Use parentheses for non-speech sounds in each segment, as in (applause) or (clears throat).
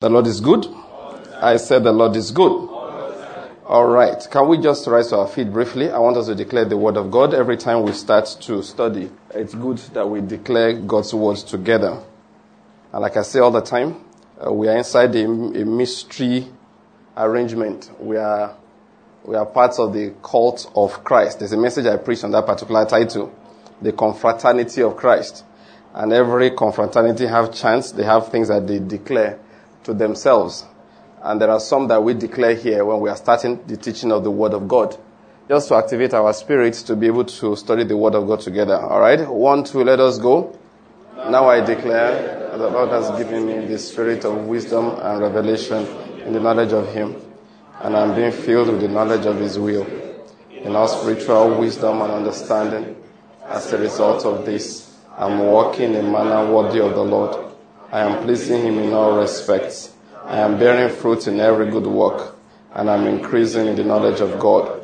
The Lord is good. I said the Lord is good. All right. Can we just rise to our feet briefly? I want us to declare the word of God every time we start to study. It's good that we declare God's words together. And like I say all the time, uh, we are inside a, a mystery arrangement. We are, we are parts of the cult of Christ. There's a message I preached on that particular title, the confraternity of Christ. And every confraternity have chants. They have things that they declare to themselves. And there are some that we declare here when we are starting the teaching of the Word of God, just to activate our spirits to be able to study the Word of God together. All right? One, two, let us go. Now I declare that the Lord has given me the spirit of wisdom and revelation in the knowledge of Him, and I'm being filled with the knowledge of His will, in all spiritual wisdom and understanding. As a result of this, I'm walking in a manner worthy of the Lord I am pleasing him in all respects. I am bearing fruit in every good work, and I'm increasing in the knowledge of God.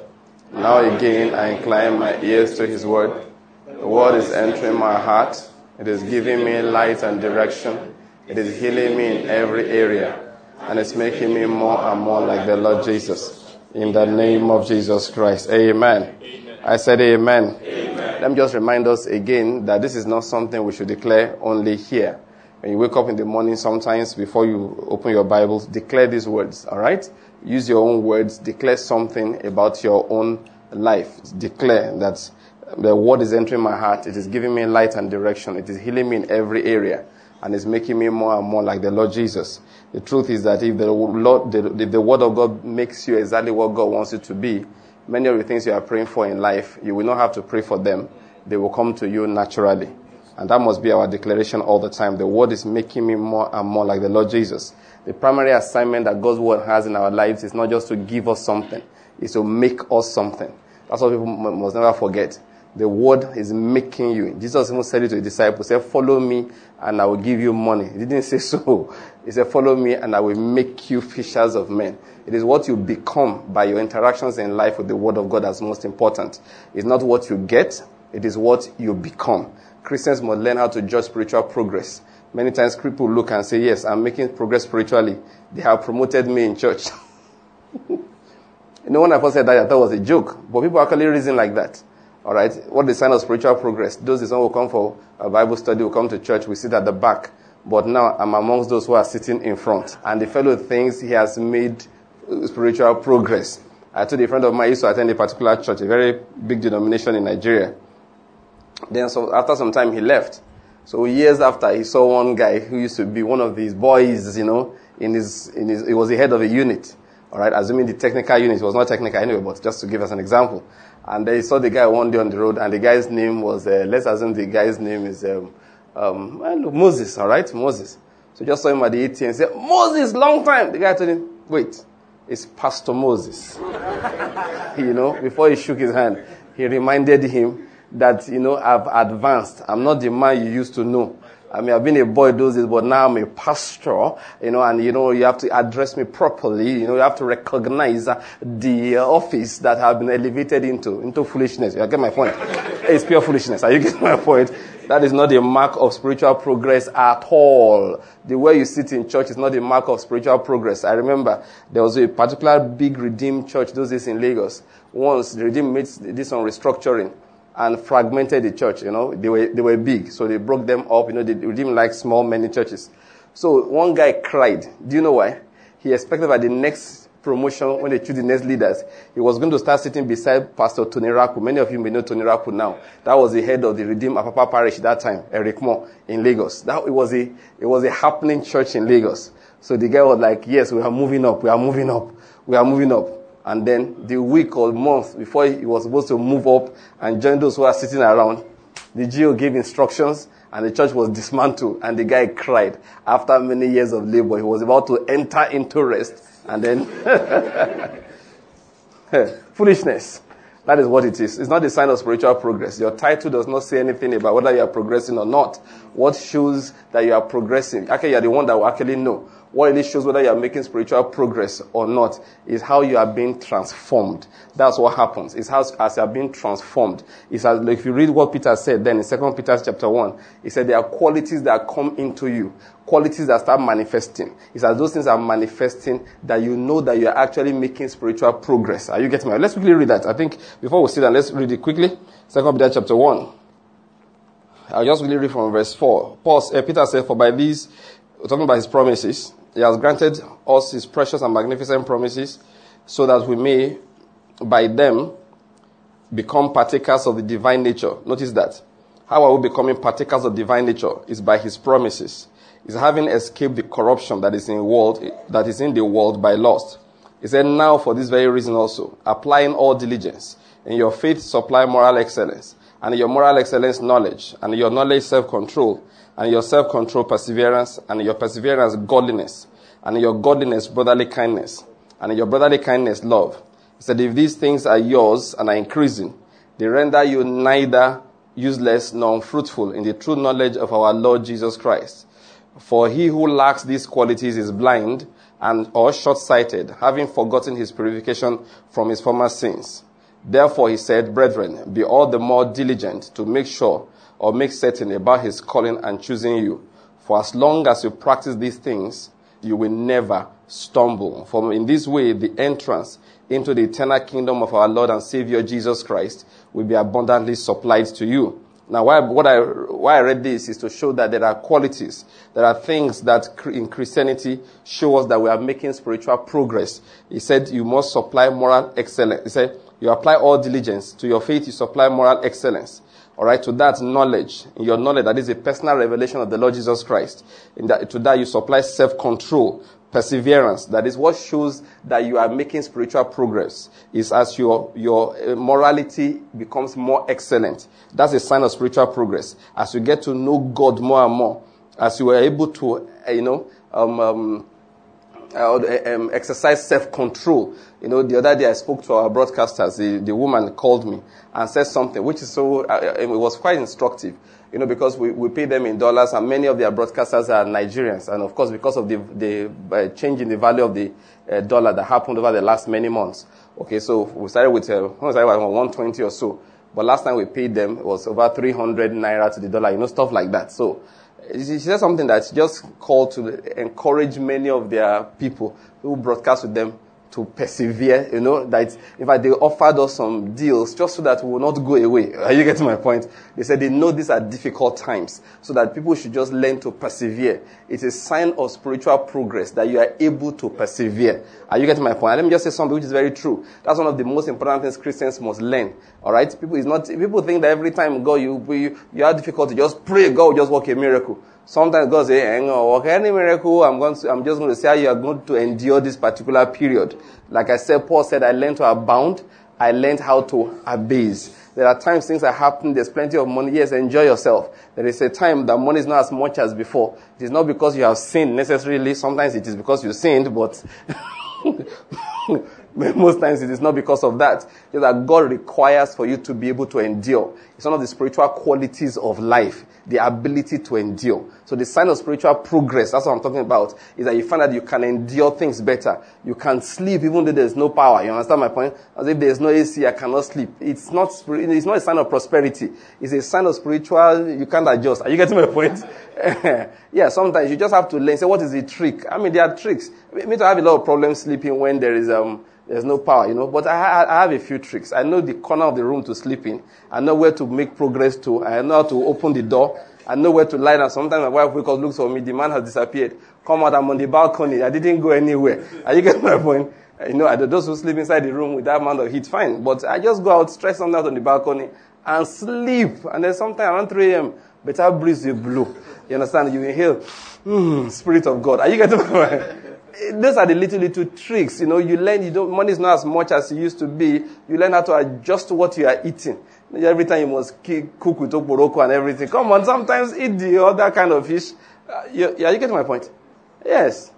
Now again, I incline my ears to his word. The word is entering my heart. It is giving me light and direction. It is healing me in every area, and it's making me more and more like the Lord Jesus. In the name of Jesus Christ. Amen. amen. I said amen. amen. Let me just remind us again that this is not something we should declare only here. When you wake up in the morning, sometimes before you open your Bibles, declare these words, alright? Use your own words, declare something about your own life. Declare that the word is entering my heart, it is giving me light and direction, it is healing me in every area, and it's making me more and more like the Lord Jesus. The truth is that if the, Lord, the, the, the word of God makes you exactly what God wants you to be, many of the things you are praying for in life, you will not have to pray for them. They will come to you naturally. And that must be our declaration all the time. The word is making me more and more like the Lord Jesus. The primary assignment that God's word has in our lives is not just to give us something, it's to make us something. That's what people must never forget. The word is making you. Jesus even said it to his disciples, "Say, follow me and I will give you money. He didn't (laughs) say so. He said, follow me and I will make you fishers of men. It is what you become by your interactions in life with the word of God that's most important. It's not what you get, it is what you become. Christians must learn how to judge spiritual progress. Many times people look and say, Yes, I'm making progress spiritually. They have promoted me in church. you know, when I first said that, I thought it was a joke. But people actually reason like that. All right. What the sign of spiritual progress? Those is one who come for a Bible study, will come to church, we sit at the back. But now I'm amongst those who are sitting in front. And the fellow thinks he has made uh, spiritual progress. I told a friend of mine, used to attend a particular church, a very big denomination in Nigeria. Then so after some time he left. So years after he saw one guy who used to be one of these boys, you know, in his, in his, he was the head of a unit. Alright, assuming the technical unit was not technical anyway, but just to give us an example. And they saw the guy one day on the road and the guy's name was, uh, let's assume the guy's name is, um, um, Moses, alright, Moses. So just saw him at the ATM and said, Moses, long time. The guy told him, wait, it's Pastor Moses. (laughs) you know, before he shook his hand, he reminded him that, you know, I've advanced. I'm not the man you used to know. I mean, I've been a boy those days, but now I'm a pastor, you know, and you know, you have to address me properly. You know, you have to recognize uh, the uh, office that I've been elevated into, into foolishness. You get my point? it's pure foolishness. Are you getting my point? That is not a mark of spiritual progress at all. The way you sit in church is not a mark of spiritual progress. I remember there was a particular big redeemed church those days in Lagos. Once the redeemed made this on restructuring and fragmented the church. You know, they were, they were big, so they broke them up. You know, they didn't like small, many churches. So one guy cried. Do you know why? He expected by the next promotion, when they choose the next leaders, he was going to start sitting beside Pastor Tony Rapu. Many of you may know Tony Rapu now. That was the head of the Redeemed Apapa Parish that time, Eric Moore, in Lagos. That it was a, it was a happening church in Lagos. So the guy was like, yes, we are moving up, we are moving up, we are moving up. And then the week or month before he was supposed to move up and join those who are sitting around, the GO gave instructions and the church was dismantled and the guy cried. After many years of labor, he was about to enter into rest and then (laughs) foolishness. That is what it is. It's not a sign of spiritual progress. Your title does not say anything about whether you are progressing or not. What shows that you are progressing? Actually, you are the one that will actually know what really shows whether you are making spiritual progress or not is how you are being transformed. That's what happens. It's how as you are being transformed. It's as like if you read what Peter said then in Second Peter chapter one, he said there are qualities that come into you, qualities that start manifesting. It's as those things are manifesting that you know that you are actually making spiritual progress. Are you getting me? Let's quickly read that. I think before we see that, let's read it quickly. Second Peter chapter one. I'll just really read from verse 4. Paul, uh, Peter said, For by these, talking about his promises, he has granted us his precious and magnificent promises, so that we may, by them, become partakers of the divine nature. Notice that. How are we becoming partakers of divine nature? Is by his promises. Is having escaped the corruption that is in world that is in the world by lust. He said, Now for this very reason also, applying all diligence, in your faith supply moral excellence and your moral excellence, knowledge, and your knowledge, self control, and your self control, perseverance, and your perseverance, godliness, and your godliness, brotherly kindness, and your brotherly kindness, love. He said, If these things are yours and are increasing, they render you neither useless nor unfruitful in the true knowledge of our Lord Jesus Christ. For he who lacks these qualities is blind and or short-sighted, having forgotten his purification from his former sins. Therefore, he said, Brethren, be all the more diligent to make sure or make certain about his calling and choosing you. For as long as you practice these things, you will never stumble. For in this way, the entrance into the eternal kingdom of our Lord and Savior Jesus Christ will be abundantly supplied to you. Now, why, what I, why I read this is to show that there are qualities, there are things that in Christianity show us that we are making spiritual progress. He said you must supply moral excellence. He said you apply all diligence. To your faith, you supply moral excellence. All right, to that knowledge, in your knowledge, that is a personal revelation of the Lord Jesus Christ. In that, to that, you supply self-control, perseverance. That is what shows that you are making spiritual progress. Is as your your uh, morality becomes more excellent. That's a sign of spiritual progress. As you get to know God more and more, as you are able to, uh, you know, um, um, uh, um, exercise self-control. You know, the other day I spoke to our broadcasters. The, the woman called me and said something which is so, uh, uh, it was quite instructive. You know, because we, we pay them in dollars and many of their broadcasters are Nigerians. And of course, because of the, the uh, change in the value of the uh, dollar that happened over the last many months. Okay, so we started with, uh, we with 120 or so. But last time we paid them, it was over 300 naira to the dollar, you know, stuff like that. So, she said something that's just called to encourage many of their people who broadcast with them to persevere, you know, that in fact they offered us some deals just so that we will not go away. Are you getting my point? They said they know these are difficult times, so that people should just learn to persevere. It's a sign of spiritual progress that you are able to persevere. Are you getting my point? Let me just say something which is very true. That's one of the most important things Christians must learn. All right? People is not people think that every time God you you, you have difficulty, just pray, God will just work a miracle. Sometimes God say, "Hang on, work any miracle. I'm going to, I'm just going to say you are going to endure this particular period." Like I said, Paul said, "I learned to abound. I learned how to abase." There are times things are happening. There's plenty of money. Yes, enjoy yourself. There is a time that money is not as much as before. It is not because you have sinned necessarily. Sometimes it is because you sinned, but (laughs) most times it is not because of that. That God requires for you to be able to endure. It's one of the spiritual qualities of life the ability to endure. So the sign of spiritual progress, that's what I'm talking about, is that you find that you can endure things better. You can sleep even though there's no power. You understand my point? As if there's no AC, I cannot sleep. It's not, it's not a sign of prosperity. It's a sign of spiritual, you can't adjust. Are you getting my point? (laughs) yeah, sometimes you just have to learn. Say, what is the trick? I mean, there are tricks. Me I have a lot of problems sleeping when there is, um, there's no power, you know. But I, I, have a few tricks. I know the corner of the room to sleep in. I know where to make progress to. I know how to open the door. I know where to lie down. Sometimes my wife wakes up, looks for me. The man has disappeared. Come out. I'm on the balcony. I didn't go anywhere. Are you getting my point? You know, those who sleep inside the room with that amount of heat, fine. But I just go out, stretch something out on the balcony, and sleep. And then sometimes around 3 a.m., better breeze will blow. You understand? You inhale, mm, Spirit of God. Are you getting my point? Those are the little little tricks. You know, you learn. You don't. Money is not as much as it used to be. You learn how to adjust what you are eating. Every time you must cook with okporoko and everything. Come on, sometimes eat the other kind of fish. Uh, you, yeah, you get my point. Yes.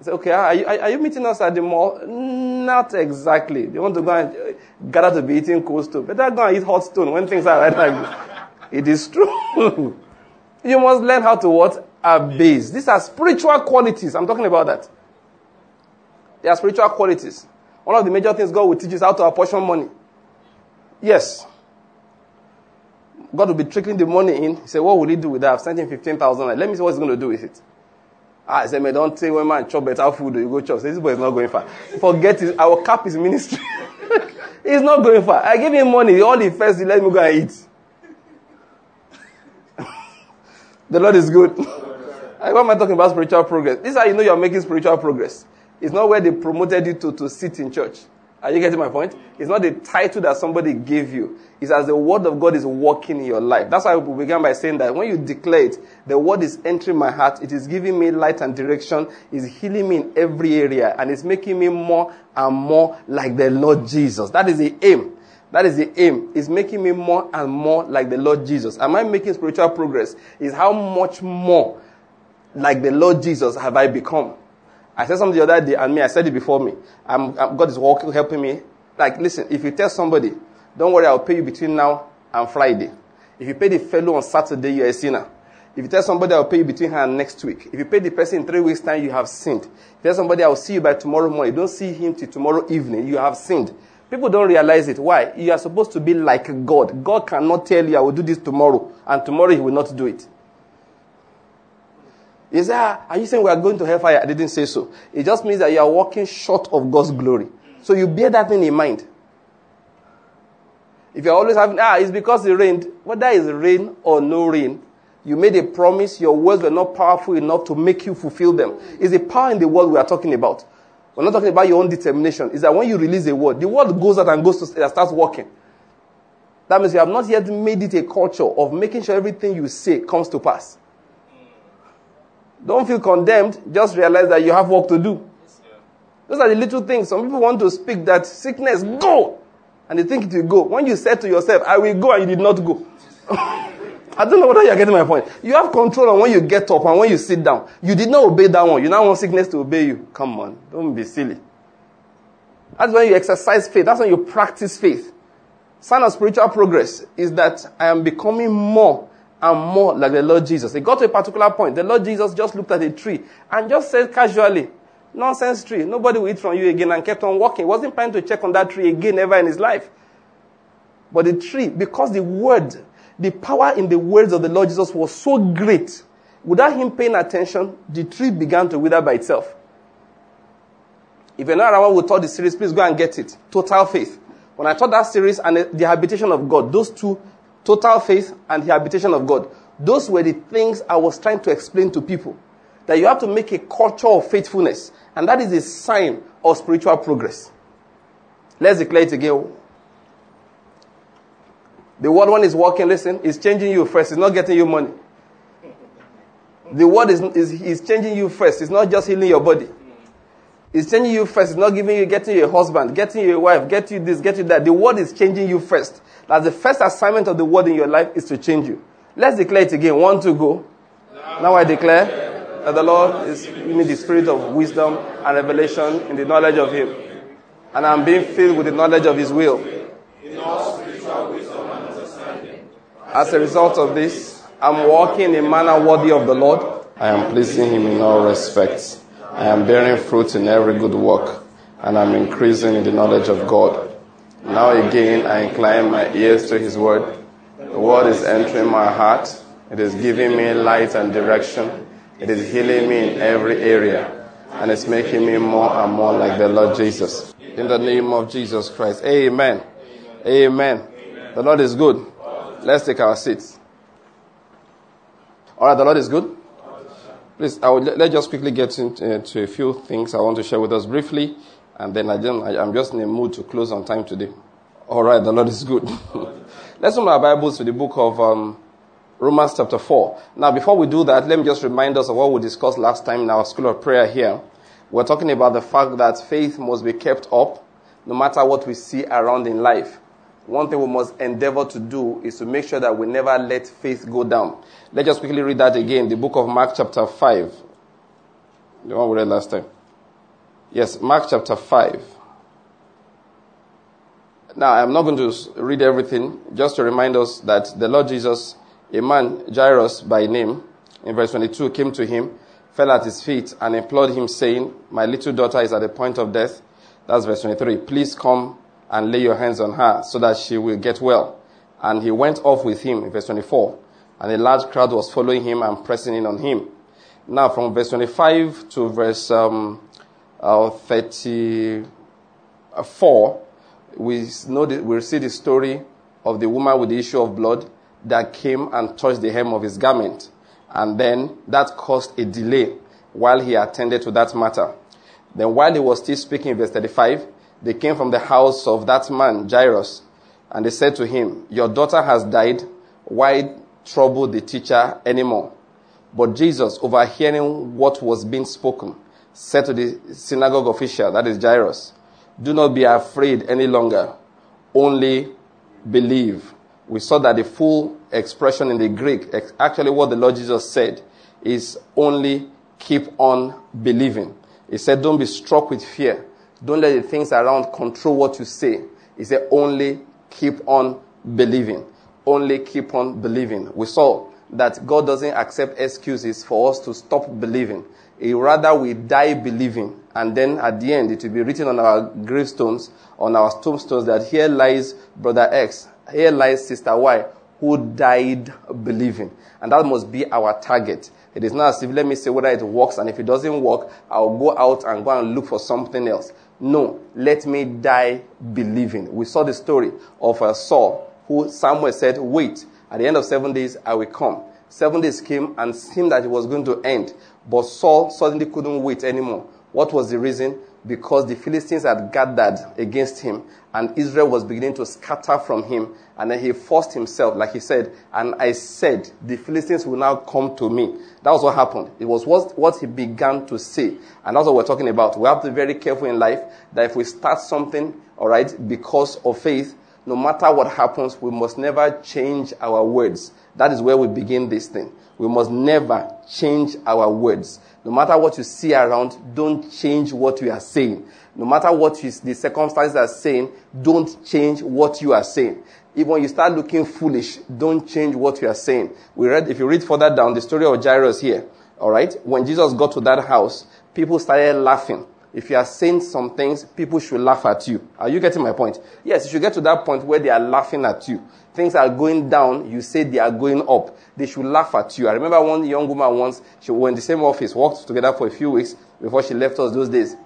I say, okay, are you, are you meeting us at the mall? Not exactly. They want to go and uh, gather to be eating cold stone. Better go and eat hot stone when things are right like (laughs) It is true. (laughs) you must learn how to what? abase. These are spiritual qualities. I'm talking about that. They are spiritual qualities. One of the major things God will teach is how to apportion money. Yes. God will be trickling the money in. He said, What will he do with that? I've sent him 15,000. Let me see what he's going to do with it. Ah, I said, man, don't say when man chop better food, you go chop. This boy is not going far. Forget it. I will cap his ministry. (laughs) He's not going far. I give him money. All he first, he let me go and eat. (laughs) the Lord is good. (laughs) Why am I talking about spiritual progress? This is how you know you're making spiritual progress. It's not where they promoted you to, to sit in church. Are you getting my point? It's not the title that somebody gave you. It's as the word of God is working in your life. That's why we began by saying that when you declare it, the word is entering my heart. It is giving me light and direction. It's healing me in every area. And it's making me more and more like the Lord Jesus. That is the aim. That is the aim. It's making me more and more like the Lord Jesus. Am I making spiritual progress? Is how much more like the Lord Jesus have I become? I said something the other day, and me, I said it before me. I'm, I'm, God is working, helping me. Like, listen, if you tell somebody, don't worry, I'll pay you between now and Friday. If you pay the fellow on Saturday, you're a sinner. If you tell somebody, I'll pay you between here and next week. If you pay the person in three weeks' time, you have sinned. If you tell somebody, I'll see you by tomorrow morning, don't see him till tomorrow evening, you have sinned. People don't realize it. Why? You are supposed to be like God. God cannot tell you, I will do this tomorrow, and tomorrow he will not do it. Is that, are you saying we are going to hellfire? I didn't say so. It just means that you are walking short of God's glory. So you bear that thing in mind. If you're always having, ah, it's because it rained. Whether it's rain or no rain, you made a promise, your words were not powerful enough to make you fulfill them. It's the power in the word we are talking about. We're not talking about your own determination. It's that when you release a word, the word goes out and goes to, starts working. That means you have not yet made it a culture of making sure everything you say comes to pass. Don't feel condemned. Just realize that you have work to do. Those are the little things. Some people want to speak that sickness, go! And they think it will go. When you said to yourself, I will go, and you did not go. (laughs) I don't know whether you're getting my point. You have control on when you get up and when you sit down. You did not obey that one. You now want sickness to obey you. Come on. Don't be silly. That's when you exercise faith. That's when you practice faith. Sign of spiritual progress is that I am becoming more and more like the Lord Jesus. It got to a particular point. The Lord Jesus just looked at a tree and just said casually, nonsense tree, nobody will eat from you again and kept on walking. Wasn't planning to check on that tree again ever in his life. But the tree, because the word, the power in the words of the Lord Jesus was so great, without him paying attention, the tree began to wither by itself. If you're not around with taught the series, please go and get it. Total faith. When I taught that series and the habitation of God, those two total faith, and the habitation of God. Those were the things I was trying to explain to people. That you have to make a culture of faithfulness, and that is a sign of spiritual progress. Let's declare it again. The word one is working, listen, is changing you first, it's not getting you money. The word is, is, is changing you first, it's not just healing your body. It's changing you first. It's not giving you, getting you a husband, getting you a wife, getting you this, getting you that. The word is changing you first. That the first assignment of the word in your life is to change you. Let's declare it again. One two, go. Now I declare that the Lord is giving me the spirit of wisdom and revelation in the knowledge of Him. And I'm being filled with the knowledge of His will. As a result of this, I'm walking in a manner worthy of the Lord. I am pleasing Him in all respects. I am bearing fruit in every good work, and I'm increasing in the knowledge of God. Now again, I incline my ears to His word. The word is entering my heart. It is giving me light and direction. It is healing me in every area, and it's making me more and more like the Lord Jesus. In the name of Jesus Christ. Amen. Amen. The Lord is good. Let's take our seats. All right, the Lord is good. Please, I would, let's just quickly get into, uh, into, a few things I want to share with us briefly, and then I am just in a mood to close on time today. All right, the Lord is good. (laughs) let's open our Bibles to the book of um, Romans chapter 4. Now, before we do that, let me just remind us of what we discussed last time in our school of prayer here. We're talking about the fact that faith must be kept up no matter what we see around in life one thing we must endeavor to do is to make sure that we never let faith go down. Let's just quickly read that again. The book of Mark, chapter 5. The one we read last time. Yes, Mark chapter 5. Now, I'm not going to read everything, just to remind us that the Lord Jesus, a man, Jairus by name, in verse 22, came to him, fell at his feet, and implored him, saying, My little daughter is at the point of death. That's verse 23. Please come and lay your hands on her so that she will get well. And he went off with him, in verse 24. And a large crowd was following him and pressing in on him. Now, from verse 25 to verse um, uh, 34, we, know the, we see the story of the woman with the issue of blood that came and touched the hem of his garment. And then that caused a delay while he attended to that matter. Then while he was still speaking in verse 35, they came from the house of that man, Jairus, and they said to him, Your daughter has died. Why trouble the teacher anymore? But Jesus, overhearing what was being spoken, said to the synagogue official, that is Jairus, Do not be afraid any longer, only believe. We saw that the full expression in the Greek, actually what the Lord Jesus said, is only keep on believing. He said, Don't be struck with fear. Don't let the things around control what you say. He said, Only keep on believing. Only keep on believing. We saw that God doesn't accept excuses for us to stop believing. He rather we die believing, and then at the end it will be written on our gravestones, on our tombstones that here lies brother X, here lies sister Y, who died believing. And that must be our target. It is not as if, let me say whether it works, and if it doesn't work, I'll go out and go and look for something else. No, let me die believing. We saw the story of a Saul, who Samuel said, wait, at the end of seven days, I will come. Seven days came and seemed that it was going to end. But Saul suddenly couldn't wait anymore. What was the reason? Because the Philistines had gathered against him and Israel was beginning to scatter from him. And then he forced himself, like he said, and I said, the Philistines will now come to me. That was what happened. It was what, what he began to say. And that's what we're talking about. We have to be very careful in life that if we start something, all right, because of faith, no matter what happens, we must never change our words. That is where we begin this thing. We must never change our words. No matter what you see around, don't change what you are saying. No matter what the circumstances are saying, don't change what you are saying. Even when you start looking foolish, don't change what you are saying. We read, if you read further down, the story of Jairus here, alright? When Jesus got to that house, people started laughing. If you are saying some things, people should laugh at you. Are you getting my point? Yes, you should get to that point where they are laughing at you. Things are going down, you say they are going up. They should laugh at you. I remember one young woman once, she was in the same office, worked together for a few weeks before she left us those days.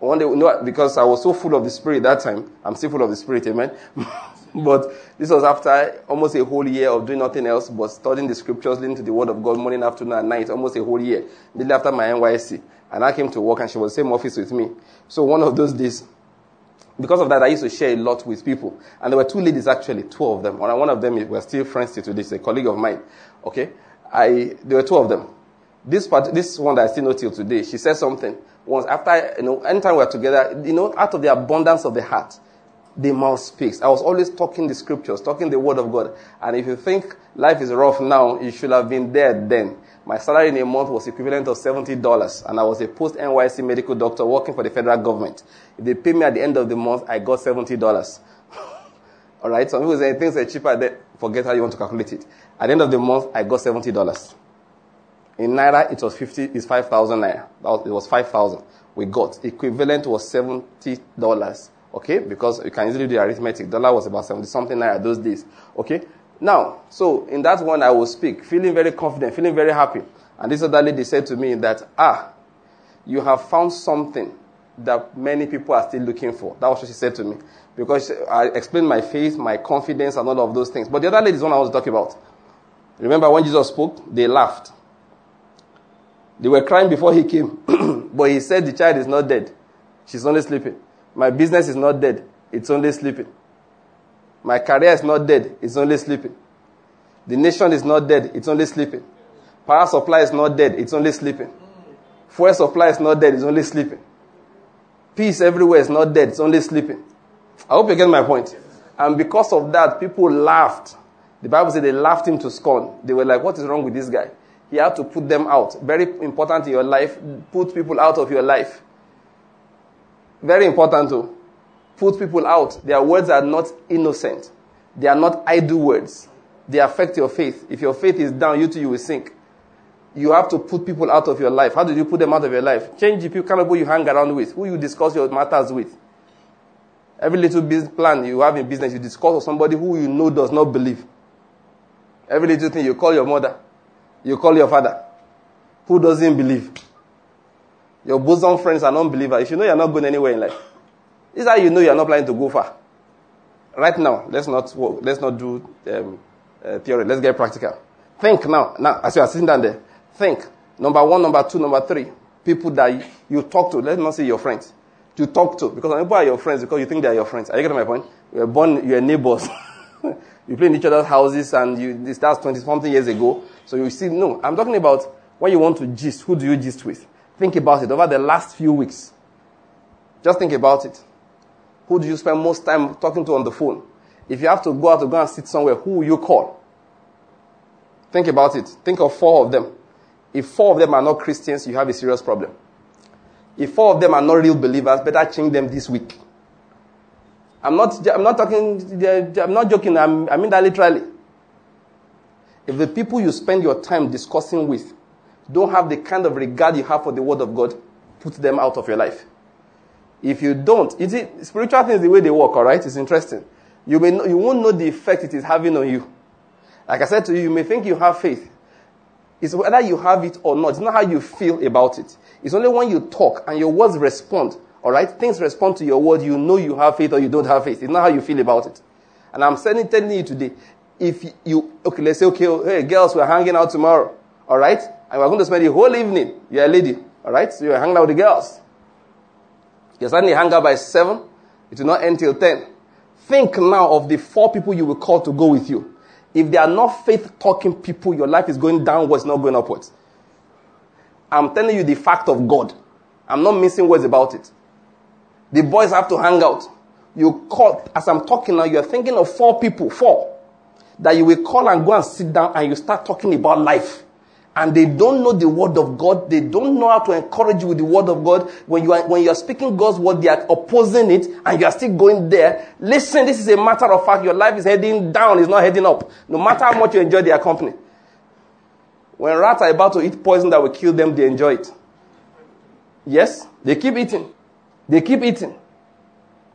One day, no, because I was so full of the Spirit that time. I'm still full of the Spirit, amen. (laughs) but this was after almost a whole year of doing nothing else but studying the scriptures, listening to the Word of God morning, afternoon, and night, almost a whole year. Immediately after my NYSC. And I came to work and she was the same office with me. So one of those days, because of that, I used to share a lot with people. And there were two ladies actually, two of them. One of them we're still friends to today, a colleague of mine. Okay? I, there were two of them. This part, this one that I still know till today, she said something once after, you know, anytime we're together, you know, out of the abundance of the heart, the mouth speaks. I was always talking the scriptures, talking the word of God. And if you think life is rough now, you should have been there then. My salary in a month was equivalent of $70, and I was a post NYSC medical doctor working for the federal government. If they pay me at the end of the month, I got $70. (laughs) All right, some people say things are cheaper, then forget how you want to calculate it. At the end of the month, I got $70. In Naira, it was 50, it's 5,000 Naira. it was 5,000 we got. Equivalent was $70. Okay? Because you can easily do the arithmetic. Dollar was about 70 something Naira those days. Okay? Now, so in that one, I will speak, feeling very confident, feeling very happy. And this other lady said to me that, ah, you have found something that many people are still looking for. That was what she said to me. Because I explained my faith, my confidence, and all of those things. But the other lady is one I was talking about. Remember when Jesus spoke? They laughed. They were crying before he came. (clears throat) but he said the child is not dead. She's only sleeping. My business is not dead. It's only sleeping. My career is not dead, it's only sleeping. The nation is not dead, it's only sleeping. Power supply is not dead, it's only sleeping. Fuel supply is not dead, it's only sleeping. Peace everywhere is not dead, it's only sleeping. I hope you get my point. And because of that, people laughed. The Bible said they laughed him to scorn. They were like, What is wrong with this guy? He had to put them out. Very important in your life. Put people out of your life. Very important to put people out. Their words are not innocent. They are not idle words. They affect your faith. If your faith is down, you too, you will sink. you have to put people out of your life. How do you put them out of your life? Change the people, you hang around with, who you discuss your matters with. Every little business plan you have in business, you discuss with somebody who you know does not believe. Every little thing you call your mother, you call your father, who doesn't believe. Your bosom friends are non-believers. If You know you're not going anywhere in life. Is how you know you're not planning to go far. Right now, let's not work, let's not do um, uh, theory. Let's get practical. Think now. Now, as you are sitting down there, think. Number one, number two, number three. People that you talk to. Let's not say your friends. You talk to because people are your friends because you think they are your friends. Are you getting my point? You are born, you are neighbors. (laughs) you play in each other's houses, and you this starts twenty something years ago. So you see, no, I'm talking about when you want to gist. Who do you gist with? Think about it over the last few weeks. Just think about it. Who do you spend most time talking to on the phone? If you have to go out to go and sit somewhere, who will you call? Think about it. Think of four of them. If four of them are not Christians, you have a serious problem. If four of them are not real believers, better change them this week. I'm not, I'm not talking, I'm not joking, I'm, I mean that literally. If the people you spend your time discussing with don't have the kind of regard you have for the Word of God, put them out of your life. If you don't, you see, spiritual things, the way they work, all right, it's interesting. You, may know, you won't know the effect it is having on you. Like I said to you, you may think you have faith. It's whether you have it or not. It's not how you feel about it. It's only when you talk and your words respond, all right, things respond to your word, you know you have faith or you don't have faith. It's not how you feel about it. And I'm saying, telling you today, if you, okay, let's say, okay, oh, hey, girls, we're hanging out tomorrow, all right? We're going to spend the whole evening. You're a lady. All right? So you're hanging out with the girls. Starting to hang out by 7. It will not end till 10. Think now of the four people you will call to go with you. If they are not faith talking people, your life is going downwards, not going upwards. I'm telling you the fact of God. I'm not missing words about it. The boys have to hang out. You call, as I'm talking now, you're thinking of four people, four, that you will call and go and sit down and you start talking about life and they don't know the word of God. They don't know how to encourage you with the word of God. When you are, when you are speaking God's word, they are opposing it and you are still going there. Listen, this is a matter of fact. Your life is heading down, it's not heading up. No matter how much you enjoy their company. When rats are about to eat poison that will kill them, they enjoy it. Yes, they keep eating. They keep eating.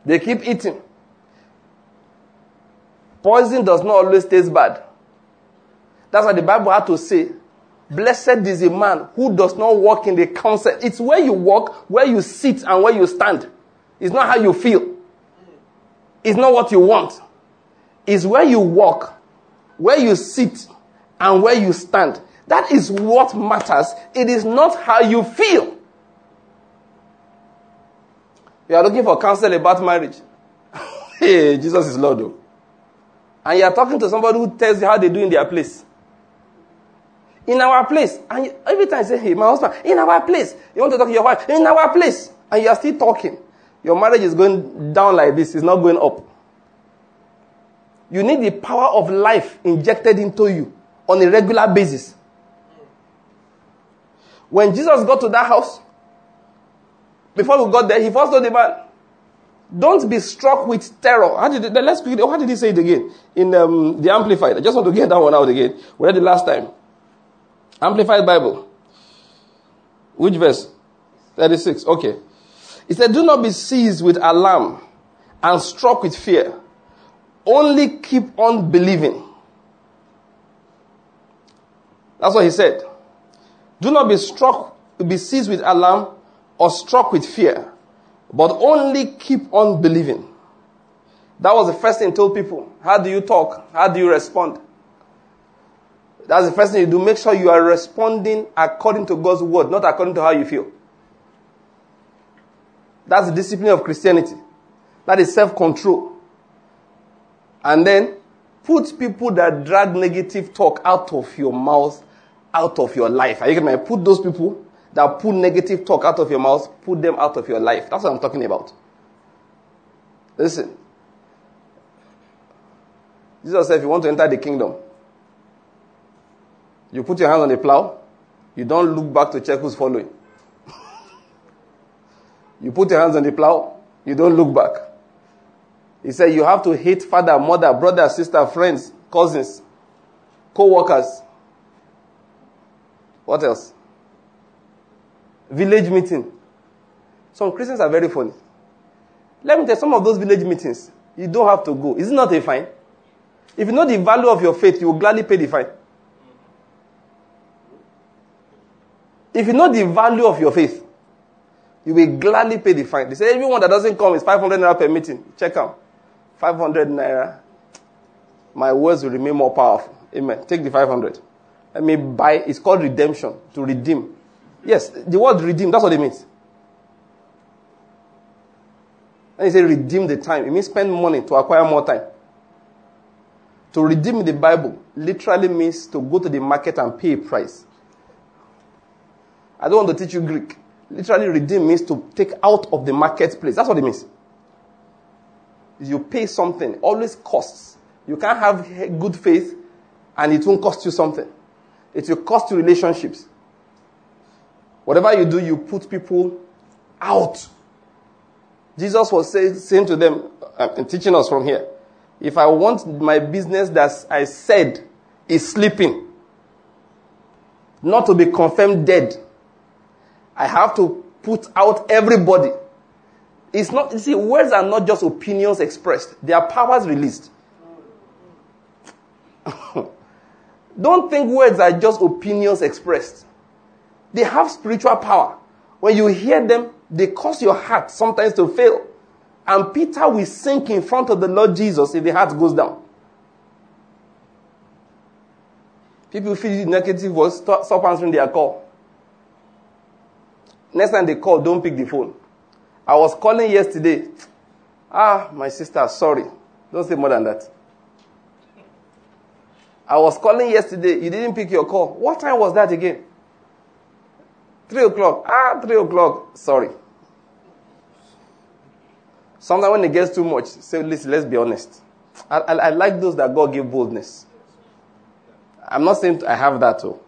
They keep eating. Poison does not always taste bad. That's why the Bible had to say Blessed is a man who does not walk in the counsel. It's where you walk, where you sit, and where you stand. It's not how you feel. It's not what you want. It's where you walk, where you sit, and where you stand. That is what matters. It is not how you feel. You are looking for counsel about marriage. (laughs) hey, Jesus is Lord. Though. And you are talking to somebody who tells you how they do in their place in our place. And every time I say, hey, my husband, in our place. You want to talk to your wife, in our place. And you are still talking. Your marriage is going down like this, it's not going up. You need the power of life injected into you on a regular basis. When Jesus got to that house, before we got there, he first told the man, don't be struck with terror. How did it, let's how did he say it again in um, the Amplified? I just want to get that one out again. We read the last time. Amplified Bible. Which verse? 36. Okay. It said, Do not be seized with alarm and struck with fear. Only keep on believing. That's what he said. Do not be struck, be seized with alarm or struck with fear, but only keep on believing. That was the first thing he told people. How do you talk? How do you respond? That's the first thing you do. Make sure you are responding according to God's word, not according to how you feel. That's the discipline of Christianity. That is self control. And then put people that drag negative talk out of your mouth, out of your life. Are you getting me? Put those people that put negative talk out of your mouth, put them out of your life. That's what I'm talking about. Listen. Jesus said, if you want to enter the kingdom, you put your hand on the plow, you don't look back to check who's following. (laughs) you put your hands on the plow, you don't look back. He said you have to hate father, mother, brother, sister, friends, cousins, co workers. What else? Village meeting. Some Christians are very funny. Let me tell you, some of those village meetings, you don't have to go. Is it not a fine? If you know the value of your faith, you will gladly pay the fine. If you know the value of your faith, you will gladly pay the fine. They say everyone that doesn't come is 500 naira per meeting. Check out. 500 naira. My words will remain more powerful. Amen. Take the 500. Let me buy. It's called redemption. To redeem. Yes, the word redeem, that's what it means. And you say redeem the time, it means spend money to acquire more time. To redeem the Bible literally means to go to the market and pay a price. I don't want to teach you Greek. Literally, redeem means to take out of the marketplace. That's what it means. You pay something, always costs. You can't have good faith and it won't cost you something. It will cost you relationships. Whatever you do, you put people out. Jesus was say, saying to them uh, and teaching us from here if I want my business that I said is sleeping, not to be confirmed dead, I have to put out everybody. It's not, you see, words are not just opinions expressed, they are powers released. (laughs) Don't think words are just opinions expressed. They have spiritual power. When you hear them, they cause your heart sometimes to fail. And Peter will sink in front of the Lord Jesus if the heart goes down. People feel negative voice, stop answering their call. Next time they call, don't pick the phone. I was calling yesterday. Ah, my sister, sorry. Don't say more than that. I was calling yesterday. You didn't pick your call. What time was that again? Three o'clock. Ah, three o'clock. Sorry. Sometimes when it gets too much, say, listen, let's be honest. I, I, I like those that God give boldness. I'm not saying I have that too.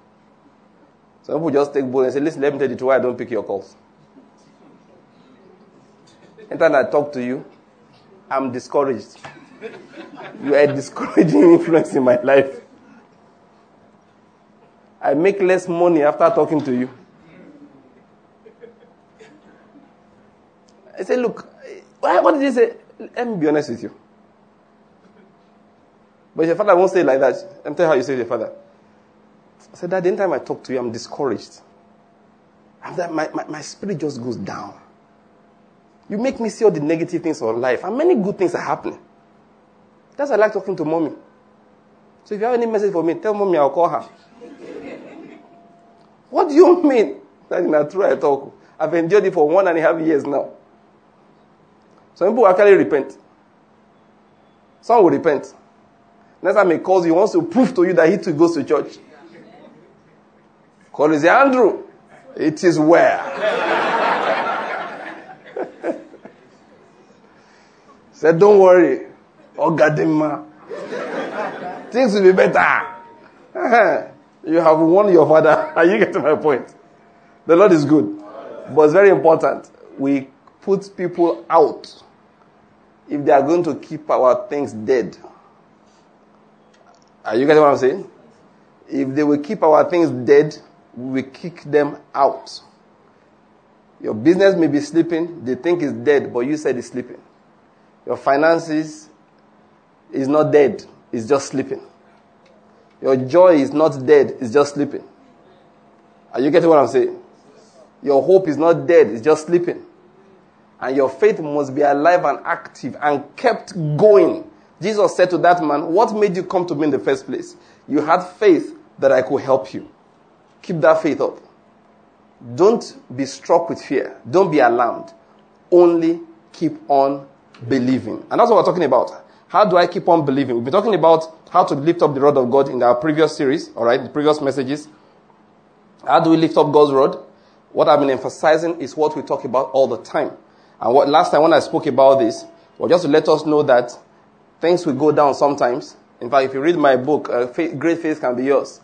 Some people just take bold and say, listen, let me tell you why I don't pick your calls. Anytime I talk to you, I'm discouraged. You are a discouraging (laughs) influence in my life. I make less money after talking to you. I say, look, what did you say? Let me be honest with you. But your father won't say it like that. Let me tell you how you say to your father. I said, that the time I talk to you, I'm discouraged. And that my, my, my spirit just goes down. You make me see all the negative things of life, and many good things are happening. That's why I like talking to mommy. So if you have any message for me, tell mommy I'll call her. (laughs) what do you mean? That's not true I talk. I've endured it for one and a half years now. Some people actually repent. Some will repent. Next time he calls you, he wants to prove to you that he too goes to church. Call is Andrew. It is where? Said, don't worry. Oh, Gadima. Things will be better. (laughs) you have won your father. (laughs) Are you getting my point? The Lord is good. But it's very important. We put people out if they are going to keep our things dead. Are you getting what I'm saying? If they will keep our things dead, we kick them out. Your business may be sleeping, they think it's dead, but you said it's sleeping. Your finances is not dead, it's just sleeping. Your joy is not dead, it's just sleeping. Are you getting what I'm saying? Your hope is not dead, it's just sleeping. And your faith must be alive and active and kept going. Jesus said to that man, What made you come to me in the first place? You had faith that I could help you. Keep that faith up. Don't be struck with fear. Don't be alarmed. Only keep on believing. And that's what we're talking about. How do I keep on believing? We've been talking about how to lift up the rod of God in our previous series, all right, the previous messages. How do we lift up God's rod? What I've been emphasizing is what we talk about all the time. And what last time when I spoke about this, well, just to let us know that things will go down sometimes. In fact, if you read my book, uh, Faith, Great Faith Can Be Yours,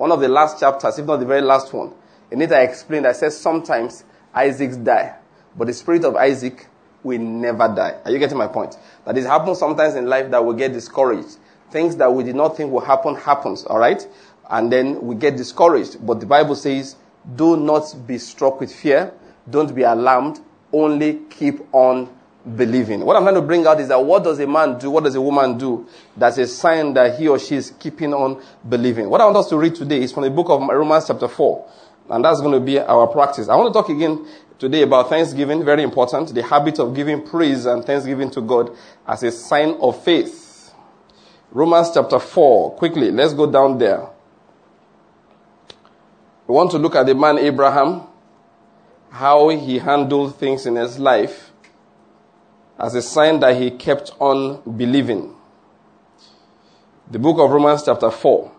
one of the last chapters, if not the very last one, in it I explained, I said sometimes Isaacs die, but the spirit of Isaac will never die. Are you getting my point? That it happens sometimes in life that we get discouraged. Things that we did not think will happen happens, alright? and then we get discouraged. But the Bible says, do not be struck with fear. Don't be alarmed. Only keep on believing. What I'm trying to bring out is that what does a man do? What does a woman do? That's a sign that he or she is keeping on believing. What I want us to read today is from the book of Romans chapter 4. And that's going to be our practice. I want to talk again today about Thanksgiving, very important. The habit of giving praise and thanksgiving to God as a sign of faith. Romans chapter 4. Quickly, let's go down there. We want to look at the man Abraham, how he handled things in his life as a sign that he kept on believing. The book of Romans, chapter 4.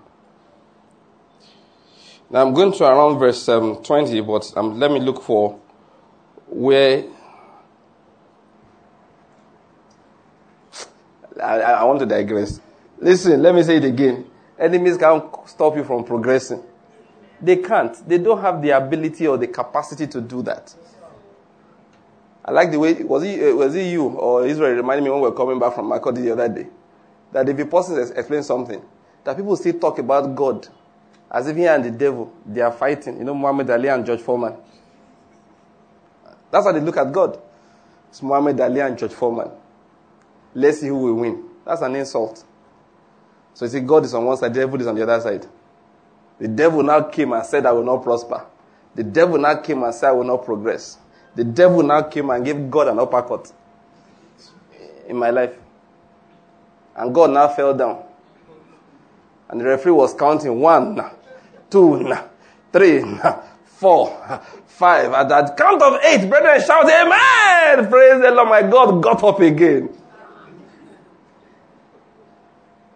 Now I'm going to around verse um, 20, but um, let me look for where. I, I want to digress. Listen, let me say it again. Enemies can't stop you from progressing. They can't. They don't have the ability or the capacity to do that. I like the way was it uh, was it you or Israel reminded me when we were coming back from Makurdi the other day that if a person explains something, that people still talk about God as if he and the devil they are fighting. You know, Muhammad Ali and George Foreman. That's how they look at God. It's Muhammad Ali and George Foreman. Let's see who will win. That's an insult. So you see, God is on one side, the devil is on the other side. The devil now came and said, I will not prosper. The devil now came and said, I will not progress. The devil now came and gave God an uppercut in my life. And God now fell down. And the referee was counting one, two, three, four, five. At that count of eight, brethren shout, Amen! Praise the Lord, my God got up again.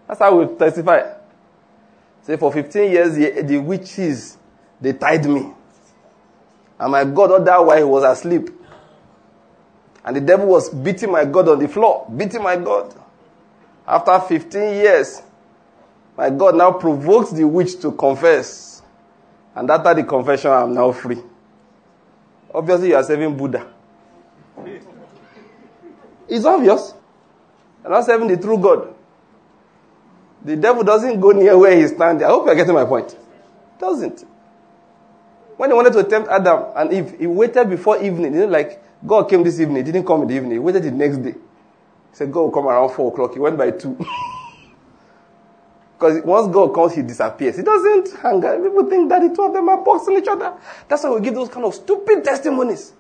That's how we testify. Say, for 15 years, the, the witches, they tied me. And my God all that while he was asleep. And the devil was beating my God on the floor, beating my God. After 15 years, my God now provoked the witch to confess. And after the confession, I'm now free. Obviously, you are serving Buddha. It's obvious. You're not serving the true God. The devil doesn't go near where he's standing. I hope you're getting my point. Doesn't. When he wanted to tempt Adam and Eve, he waited before evening. You know, like God came this evening, he didn't come in the evening. He waited the next day. He said, God will come around 4 o'clock. He went by 2. (laughs) Because once God comes, he disappears. He doesn't hang out. People think that the two of them are boxing each other. That's why we give those kind of stupid testimonies.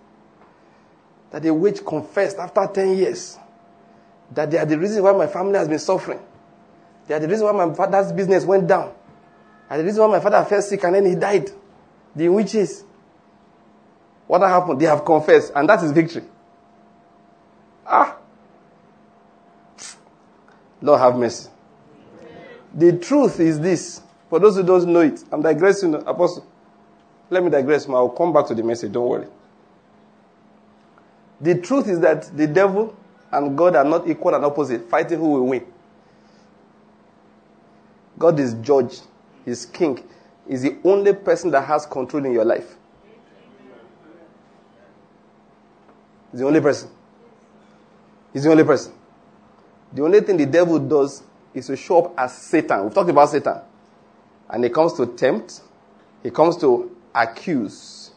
That the witch confessed after 10 years. That they are the reason why my family has been suffering. They are the reason why my father's business went down. Are the reason why my father fell sick and then he died. The witches. What happened? They have confessed, and that is victory. Ah. Lord have mercy. The truth is this. For those who don't know it, I'm digressing, Apostle. Let me digress, I'll come back to the message, don't worry. The truth is that the devil and God are not equal and opposite, fighting who will win. God is judge, He's king is the only person that has control in your life. He's the only person. He's the only person. The only thing the devil does is to show up as Satan. We've talked about Satan. And he comes to tempt, he comes to accuse,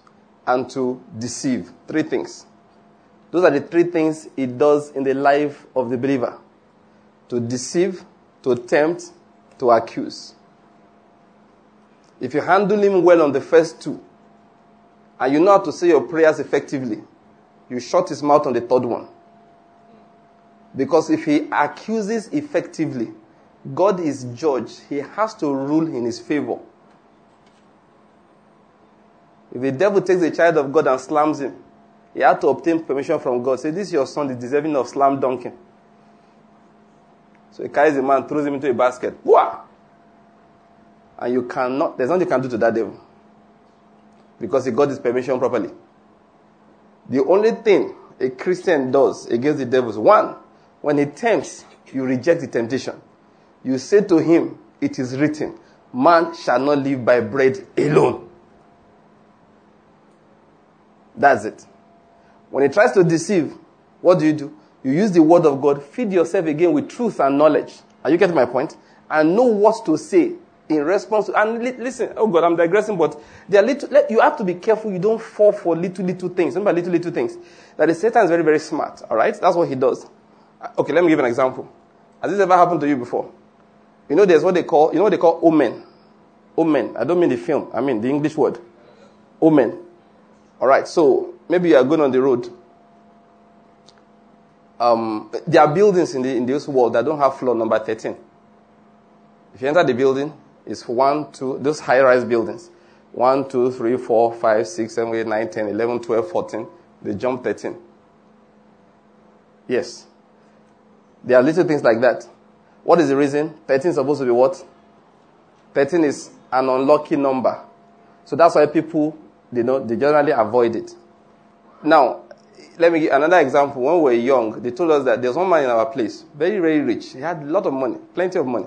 and to deceive. Three things. Those are the three things he does in the life of the believer to deceive, to tempt, to accuse. If you handle him well on the first two, and you know how to say your prayers effectively, you shut his mouth on the third one. Because if he accuses effectively, God is judge. He has to rule in his favor. If the devil takes a child of God and slams him, he had to obtain permission from God. Say, this is your son is deserving of slam dunking. So he carries the man, throws him into a basket. Wah! And you cannot, there's nothing you can do to that devil. Because he got his permission properly. The only thing a Christian does against the devil is one, when he tempts, you reject the temptation. You say to him, It is written, man shall not live by bread alone. That's it. When he tries to deceive, what do you do? You use the word of God, feed yourself again with truth and knowledge. Are you getting my point? And know what to say in response to, and li- listen, oh God, I'm digressing, but there are little, let, you have to be careful you don't fall for little, little things. Remember little, little things. That the Satan is very, very smart, alright? That's what he does. Uh, okay, let me give an example. Has this ever happened to you before? You know, there's what they call, you know what they call omen. Omen. I don't mean the film, I mean the English word. Omen. Alright, so maybe you are going on the road. Um, there are buildings in, the, in this world that don't have floor number 13. If you enter the building, it's one, two, those high rise buildings. 1, 2, 3, 4, 5, 6, 7, 8, 9, 10, 11, 12, 14. They jump 13. Yes. There are little things like that. What is the reason? 13 is supposed to be what? 13 is an unlucky number. So that's why people, they, know, they generally avoid it. Now, let me give another example. When we were young, they told us that there's one man in our place, very, very rich. He had a lot of money, plenty of money.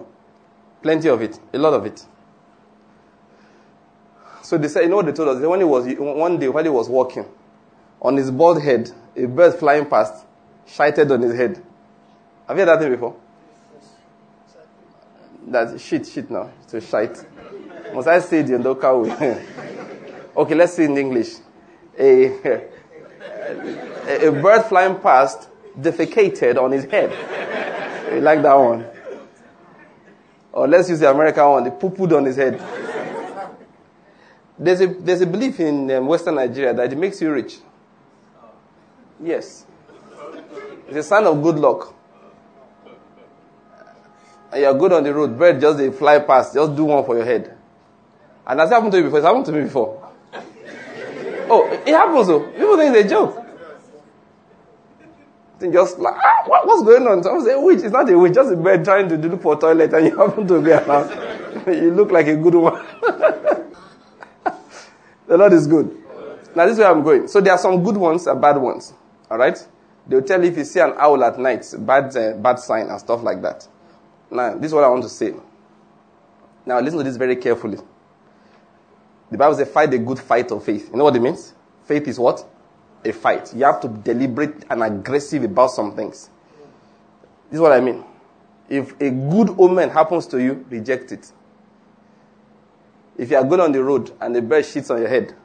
Plenty of it, a lot of it. So they said, you know what they told us? When he was, one day while he was walking, on his bald head, a bird flying past, shited on his head. Have you heard that thing before? That shit, shit now. It's a shite. Must I say it in local way? (laughs) okay, let's see in English. A, (laughs) a, a bird flying past defecated on his head. You like that one? Or let's use the American one, the poo-pooed on his head. There's a, there's a belief in um, Western Nigeria that it makes you rich. Yes. It's a sign of good luck. And you're good on the road, bird just they fly past, just do one for your head. And that's happened to you before. It's happened to me before. Oh, it happens though. People think it's a joke. Think just like, ah, what, what's going on? Someone say, witch. It's not a witch, just a bird trying to look for a toilet and you (laughs) happen to be around. (laughs) you look like a good one. (laughs) the Lord is good. Now this is where I'm going. So there are some good ones and bad ones. Alright? They'll tell you if you see an owl at night, bad, uh, bad sign and stuff like that. Now, this is what I want to say. Now listen to this very carefully. The Bible says, fight a good fight of faith. You know what it means? Faith is what? A fight. You have to deliberate and aggressive about some things. This is what I mean. If a good omen happens to you, reject it. If you are going on the road and the bird shits on your head,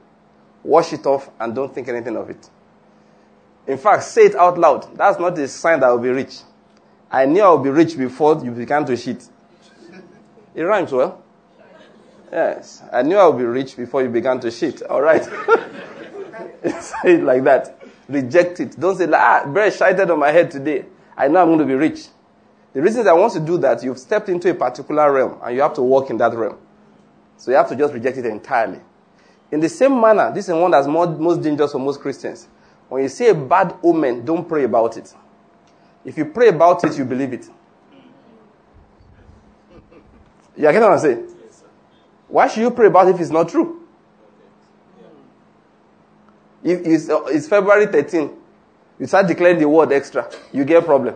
wash it off and don't think anything of it. In fact, say it out loud. That's not a sign that I will be rich. I knew I would be rich before you began to shit. It rhymes well. Yes. I knew I would be rich before you began to shit. All right. (laughs) (laughs) say it like that. Reject it. Don't say, ah, bread shited on my head today. I know I'm going to be rich. The reason I want to do that, you've stepped into a particular realm and you have to walk in that realm. So you have to just reject it entirely. In the same manner, this is one that's more, most dangerous for most Christians. When you see a bad omen, don't pray about it. If you pray about it, you believe it. You get what I'm saying? Why should you pray about it if it's not true? If it's, February 13, you start declaring the word extra, you get a problem.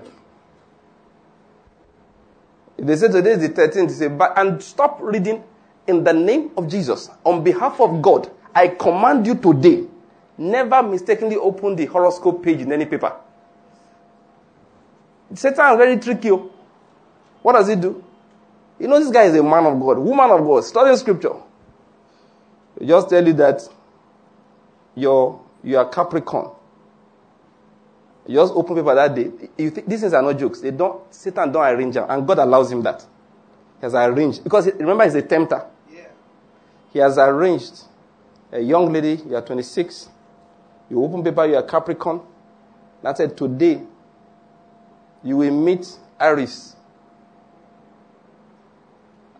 If they say today is the 13th, they say, but, and stop reading in the name of Jesus, on behalf of God, I command you today, never mistakenly open the horoscope page in any paper. Satan is very tricky. Oh. What does he do? You know, this guy is a man of God, woman of God, studying scripture. He just tell you that you're, you are Capricorn. You just open paper that day. You think, these things are not jokes. They don't, Satan don't arrange them. And God allows him that. He has arranged. Because remember, he's a tempter. Yeah. He has arranged a young lady, you are 26. You open paper, you are Capricorn. That said, today, you will meet Aries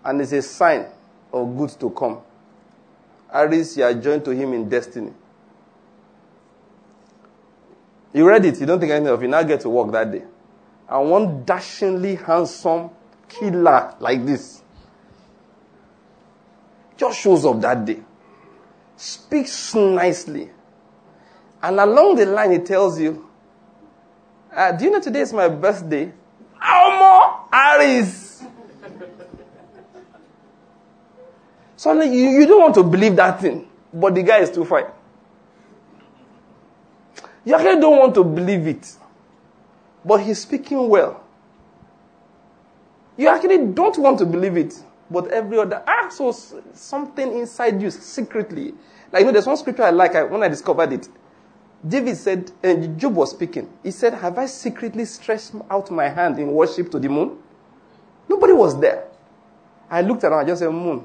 and it's a sign of good to come. Aries, you are joined to him in destiny. You read it, you don't think anything of it, now get to work that day. And one dashingly handsome killer like this just shows up that day, speaks nicely, and along the line he tells you, uh, Do you know today is my birthday? How more Aries? So you, you don't want to believe that thing, but the guy is too fine. You actually don't want to believe it, but he's speaking well. You actually don't want to believe it, but every other. Ah, so something inside you secretly. Like, you know, there's one scripture I like I, when I discovered it. David said, and uh, Job was speaking. He said, Have I secretly stretched out my hand in worship to the moon? Nobody was there. I looked around, I just said, Moon.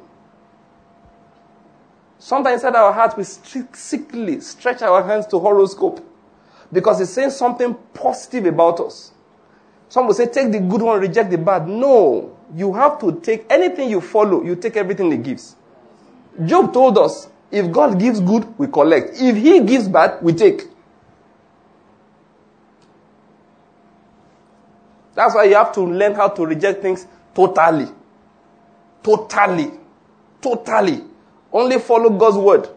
Sometimes inside our hearts, we secretly stretch our hands to horoscope because it's saying something positive about us. Some will say, Take the good one, reject the bad. No. You have to take anything you follow, you take everything he gives. Job told us, if God gives good, we collect. If He gives bad, we take. That's why you have to learn how to reject things totally. Totally. Totally. Only follow God's word.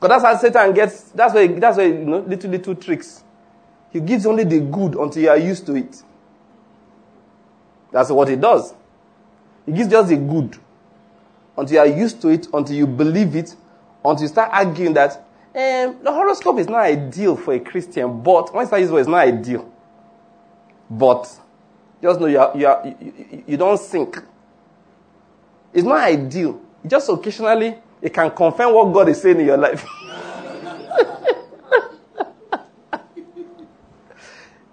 Because that's how Satan gets, that's why, that's why, you know, little, little tricks. He gives only the good until you are used to it. That's what he does. He gives just the good until you are used to it, until you believe it, until you start arguing that um, the horoscope is not ideal for a Christian, but when start using it's not ideal. But just know you, are, you, are, you, you don't think. It's not ideal. Just occasionally, it can confirm what God is saying in your life. (laughs)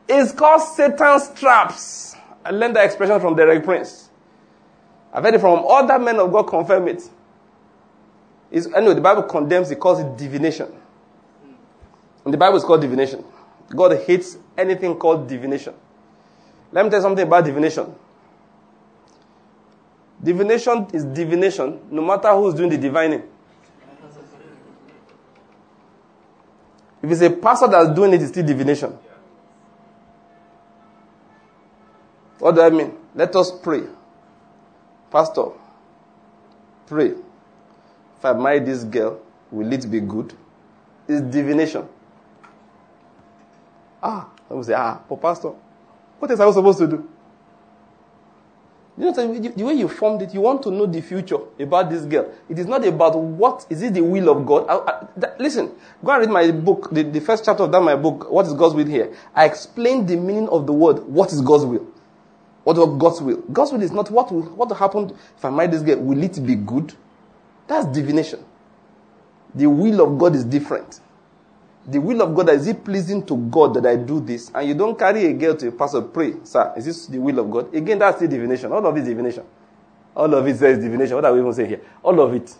it's called Satan's traps. I learned that expression from Derek Prince. I've heard it from other men of God confirm it. It's, anyway, the Bible condemns it, calls it divination. And the Bible is called divination. God hates anything called divination. Let me tell you something about divination. Divination is divination, no matter who's doing the divining. If it's a pastor that's doing it, it's still divination. What do I mean? Let us pray. Pastor, pray. If I marry this girl, will it be good? It's divination. Ah, I will say, ah, but Pastor, what is I supposed to do? You know, the way you formed it, you want to know the future about this girl. It is not about what is it the will of God. I, I, that, listen, go and read my book, the, the first chapter of that my book. What is God's will here? I explain the meaning of the word. What is God's will? What God's will? God's will is not what will what happened if I marry this girl. Will it be good? That's divination. The will of God is different. The will of God is it pleasing to God that I do this? And you don't carry a girl to a pastor, pray, sir, is this the will of God? Again, that's the divination. All of it is divination. All of it says divination. What are we even saying here? All of it.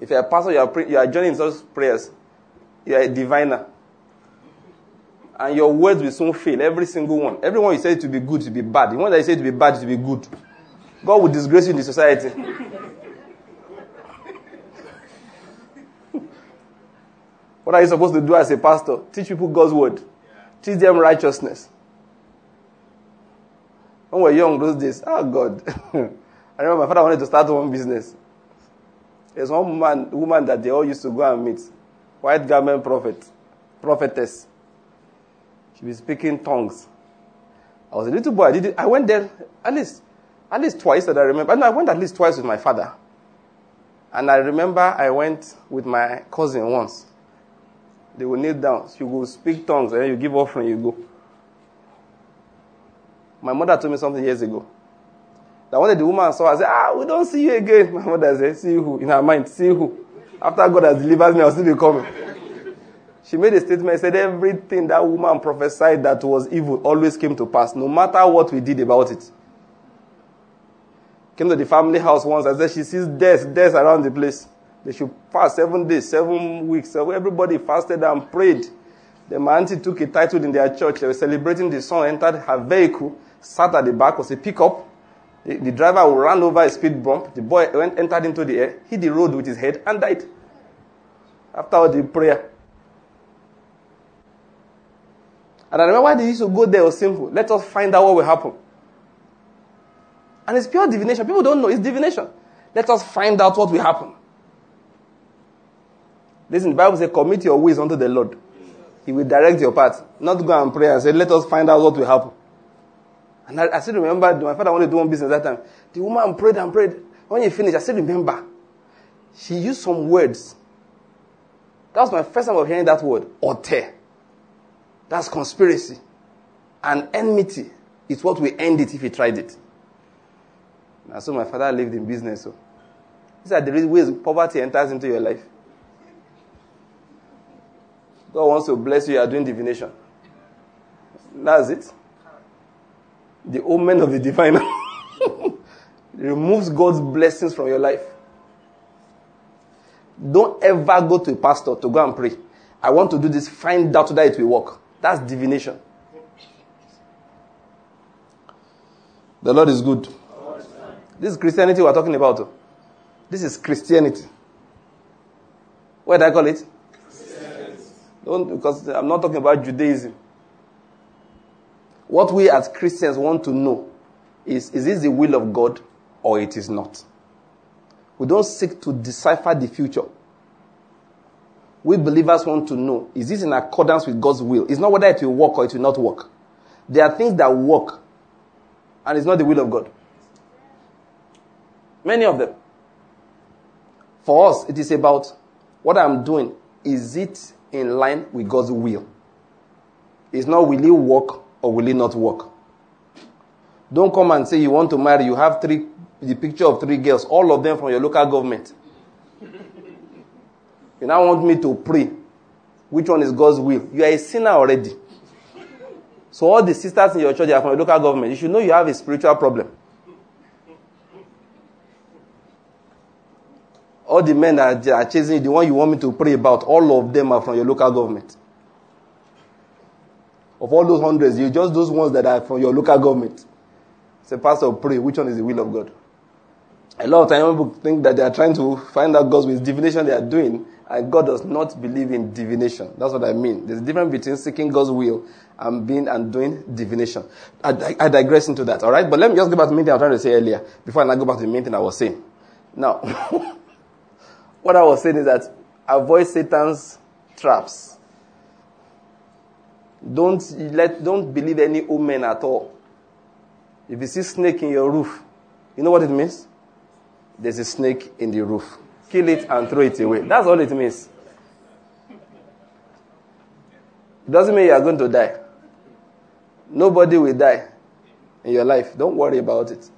If you're a pastor, you are, pray, you are joining those prayers. You are a diviner and your words will soon fail. Every single one. Everyone you say to be good to be bad. The one that you say to be bad to be good. God will disgrace you in the society. What are you supposed to do as a pastor? Teach people God's word. Teach them righteousness. When we were young those days, oh God. (laughs) I remember my father wanted to start one business. There's one woman, woman that they all used to go and meet. White garment prophet, prophetess. She was speaking tongues. I was a little boy. I did. I went there at least, at least twice that I remember. And I went at least twice with my father. And I remember I went with my cousin once. They will kneel down. She will speak tongues and you give offering, you go. My mother told me something years ago. That one day the woman saw, I said, ah, we don't see you again. (laughs) My mother said, see who? In her mind, see who? After God has delivered me, I'll still be coming. She made a statement, said everything that woman prophesied that was evil always came to pass, no matter what we did about it. Came to the family house once, I said she sees death, death around the place. They should fast seven days, seven weeks. So everybody fasted and prayed. Then my auntie took a title in their church. They were celebrating the son, entered her vehicle, sat at the back, was a pickup. The, the driver ran over a speed bump. The boy went, entered into the air, hit the road with his head, and died. After all the prayer. And I remember why they used to go there was simple. Let us find out what will happen. And it's pure divination. People don't know it's divination. Let us find out what will happen. Listen, the Bible says, commit your ways unto the Lord. He will direct your path. Not go and pray and say, let us find out what will happen. And I, I still remember my father wanted to do one business that time. The woman prayed and prayed. When he finished, I still remember. She used some words. That was my first time of hearing that word, ote. That's conspiracy and enmity It's what will end it if he tried it. And so my father lived in business. So. These are the ways poverty enters into your life. God wants to bless you, you are doing divination. That's it. The omen of the diviner (laughs) removes God's blessings from your life. Don't ever go to a pastor to go and pray. I want to do this, find out whether it will work. That's divination. The Lord is good. This is Christianity we're talking about. This is Christianity. What do I call it? Don't, because I'm not talking about Judaism. What we as Christians want to know is is this the will of God or it is not? We don't seek to decipher the future. We believers want to know is this in accordance with God's will? It's not whether it will work or it will not work. There are things that work, and it's not the will of God. Many of them. For us, it is about what I'm doing. Is it in line with God's will? It's not will it work or will it not work? Don't come and say you want to marry, you have three the picture of three girls, all of them from your local government. You now want me to pray. Which one is God's will? You are a sinner already. So all the sisters in your church are from your local government. You should know you have a spiritual problem. All the men that are chasing you, the one you want me to pray about, all of them are from your local government. Of all those hundreds, you just those ones that are from your local government. Say, Pastor, pray. Which one is the will of God? A lot of times people think that they are trying to find out God's will. divination they are doing, and God does not believe in divination. That's what I mean. There's a difference between seeking God's will and being and doing divination. I, I digress into that, all right? But let me just go back to the main thing I was trying to say earlier before I now go back to the main thing I was saying. Now, (laughs) what I was saying is that avoid Satan's traps. Don't let, don't believe any omen at all. If you see snake in your roof, you know what it means? there's a snake in the roof. Kill it and throw it away. That's all it means. It doesn't mean you are going to die. Nobody will die in your life. Don't worry about it.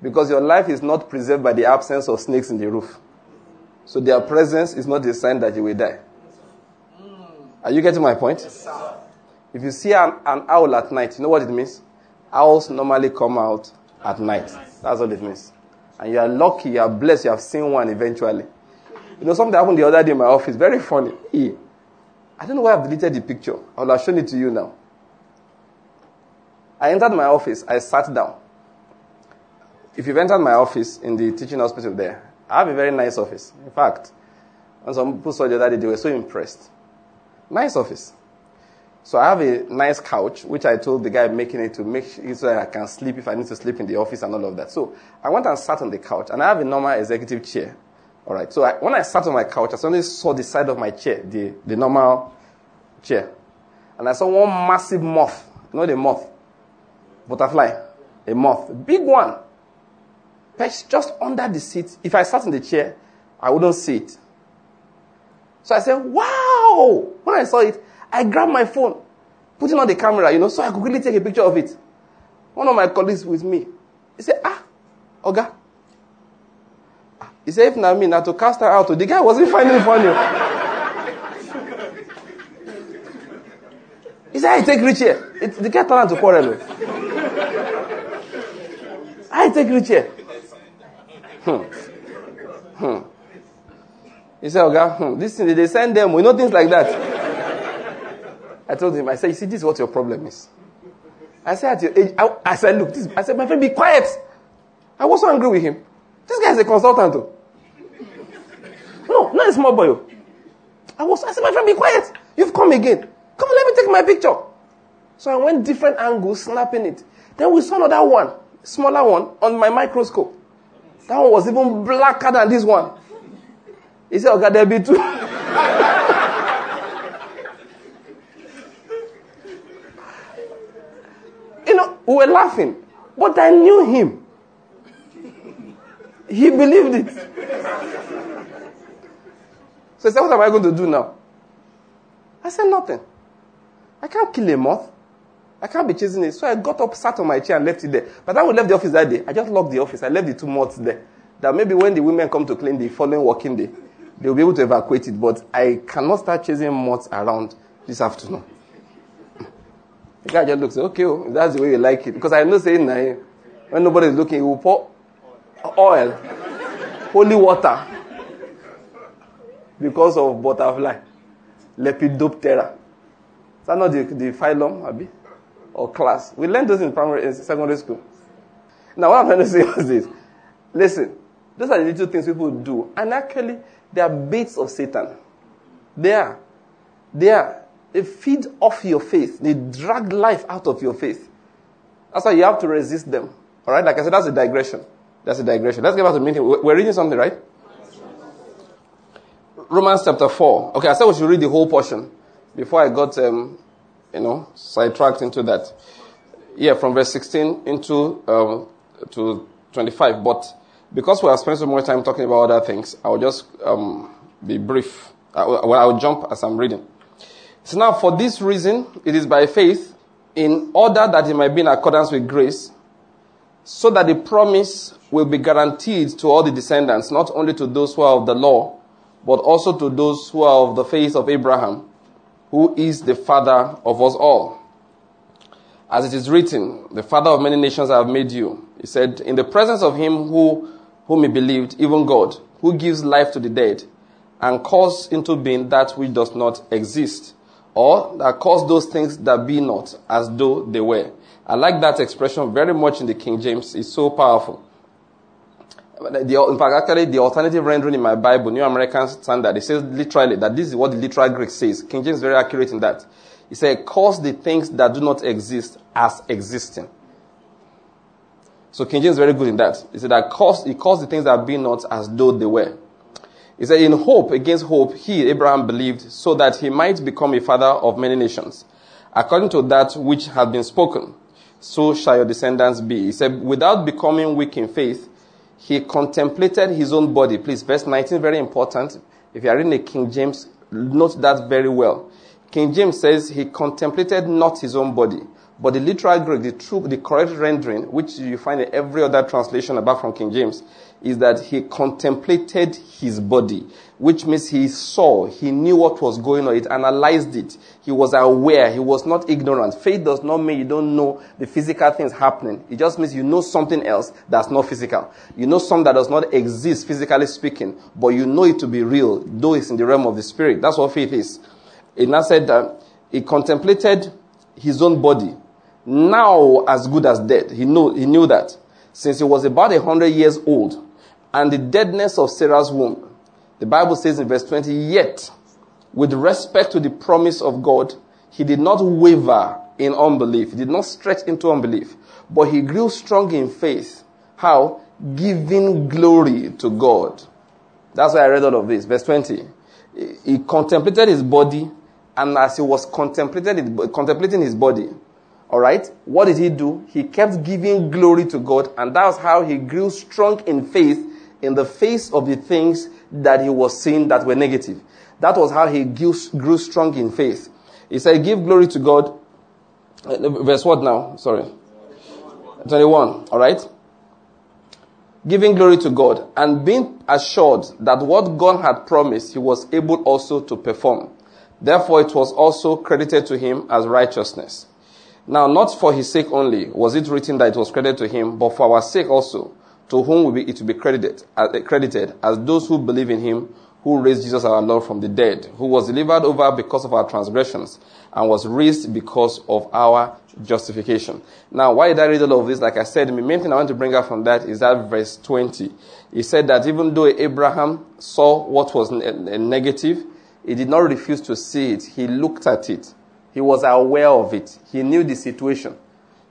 Because your life is not preserved by the absence of snakes in the roof. So their presence is not a sign that you will die. Are you getting my point? Yes, if you see an, an owl at night, you know what it means? Owls normally come out at night. That's what it means. And you are lucky, you are blessed, you have seen one eventually. You know, something happened the other day in my office, very funny. I don't know why I've deleted the picture. I'll have shown it to you now. I entered my office, I sat down. If you've entered my office in the teaching hospital there, I have a very nice office. In fact, when some people saw the other day, they were so impressed. Nice office. So I have a nice couch, which I told the guy making it to make sure so I can sleep if I need to sleep in the office and all of that. So I went and sat on the couch, and I have a normal executive chair. All right. So I, when I sat on my couch, I suddenly saw the side of my chair, the, the normal chair, and I saw one massive moth. Know the moth, butterfly, a moth, a big one, just under the seat. If I sat in the chair, I wouldn't see it. So I said, "Wow!" When I saw it. I grabbed my phone, putting on the camera, you know, so I could really take a picture of it. One of my colleagues with me, he said, ah, Oga. He said, if not me, not to cast her out. The guy wasn't (laughs) finding funny. he said, I take rich here. It, the guy turned to quarrel. I take rich here. Hmm. Hmm. He said, Oga, hmm, this thing, they send them, we know things like that. I told him, I said, you see, this is what your problem is. I said, at your age, I, I said, look, this, I said, my friend, be quiet. I was so angry with him. This guy is a consultant. Though. No, not a small boy. Oh. I was, I said, my friend, be quiet. You've come again. Come on, let me take my picture. So I went different angles, snapping it. Then we saw another one, smaller one, on my microscope. That one was even blacker than this one. He said, okay, there'll be two. (laughs) you know, We were laughing. But I knew him. He believed it. So he said, What am I going to do now? I said, Nothing. I can't kill a moth. I can't be chasing it. So I got up, sat on my chair, and left it there. But I we left the office that day. I just locked the office. I left the two moths there. That maybe when the women come to clean the following working day, they'll be able to evacuate it. But I cannot start chasing moths around this afternoon. The guy just looks, okay, oh, that's the way you like it. Because I know saying nah, when nobody is looking, he will pour oil, holy water, because of butterfly, Lepidoptera. Is that not the, the phylum, Abi? Or class? We learned those in primary in secondary school. Now, what I'm trying to say is this. Listen, those are the little things people do. And actually, they are baits of Satan. They are. They are. They feed off your faith. They drag life out of your faith. That's why you have to resist them. All right? Like I said, that's a digression. That's a digression. Let's get back to the meeting. We're reading something, right? Romans chapter 4. Okay, I said we should read the whole portion before I got, um, you know, sidetracked into that. Yeah, from verse 16 into um, to 25. But because we have spent so much time talking about other things, I will just um, be brief. I well, I will jump as I'm reading. So now, for this reason, it is by faith, in order that it might be in accordance with grace, so that the promise will be guaranteed to all the descendants, not only to those who are of the law, but also to those who are of the faith of Abraham, who is the father of us all. As it is written, the father of many nations I have made you. He said, in the presence of him who, whom he believed, even God, who gives life to the dead, and calls into being that which does not exist, or that calls those things that be not as though they were. I like that expression very much in the King James. It's so powerful. The, in fact, actually, the alternative rendering in my Bible, New American Standard, it says literally that this is what the literal Greek says. King James is very accurate in that. He said, cause the things that do not exist as existing. So King James is very good in that. He said that cause, he caused the things that be not as though they were. He said, in hope against hope, he, Abraham, believed so that he might become a father of many nations. According to that which had been spoken, so shall your descendants be. He said, without becoming weak in faith, he contemplated his own body. Please, verse 19, very important. If you are reading the King James, note that very well. King James says he contemplated not his own body, but the literal Greek, the true, the correct rendering, which you find in every other translation apart from King James, is that he contemplated his body, which means he saw, he knew what was going on, it analyzed it. He was aware, he was not ignorant. Faith does not mean you don't know the physical things happening. It just means you know something else that's not physical. You know something that does not exist physically speaking, but you know it to be real, though it's in the realm of the spirit. That's what faith is. It now said that he contemplated his own body, now as good as dead. He knew, he knew that. Since he was about a hundred years old, and the deadness of Sarah's womb. The Bible says in verse 20, yet, with respect to the promise of God, he did not waver in unbelief. He did not stretch into unbelief, but he grew strong in faith. How? Giving glory to God. That's why I read all of this. Verse 20. He contemplated his body, and as he was contemplating his body, all right, what did he do? He kept giving glory to God, and that's how he grew strong in faith in the face of the things that he was seeing that were negative. That was how he grew, grew strong in faith. He said, Give glory to God. Uh, verse what now? Sorry. 21. All right. Giving glory to God and being assured that what God had promised, he was able also to perform. Therefore, it was also credited to him as righteousness. Now, not for his sake only was it written that it was credited to him, but for our sake also, to whom will be, it will be credited, uh, credited as those who believe in him who raised Jesus our Lord from the dead, who was delivered over because of our transgressions and was raised because of our justification. Now, why did I read all of this? Like I said, the main thing I want to bring out from that is that verse 20. He said that even though Abraham saw what was negative, he did not refuse to see it. He looked at it. He was aware of it. He knew the situation.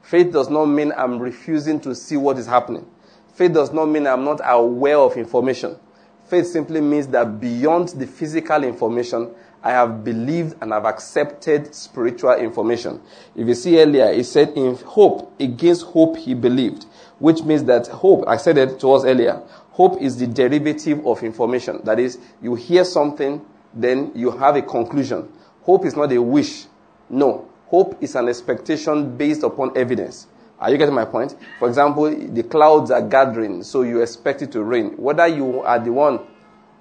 Faith does not mean I'm refusing to see what is happening. Faith does not mean I'm not aware of information. Faith simply means that beyond the physical information, I have believed and have accepted spiritual information. If you see earlier, he said in hope, against hope he believed, which means that hope, I said it to us earlier, hope is the derivative of information. That is, you hear something, then you have a conclusion. Hope is not a wish. No. Hope is an expectation based upon evidence. Are you getting my point? For example, the clouds are gathering, so you expect it to rain. Whether you are the one,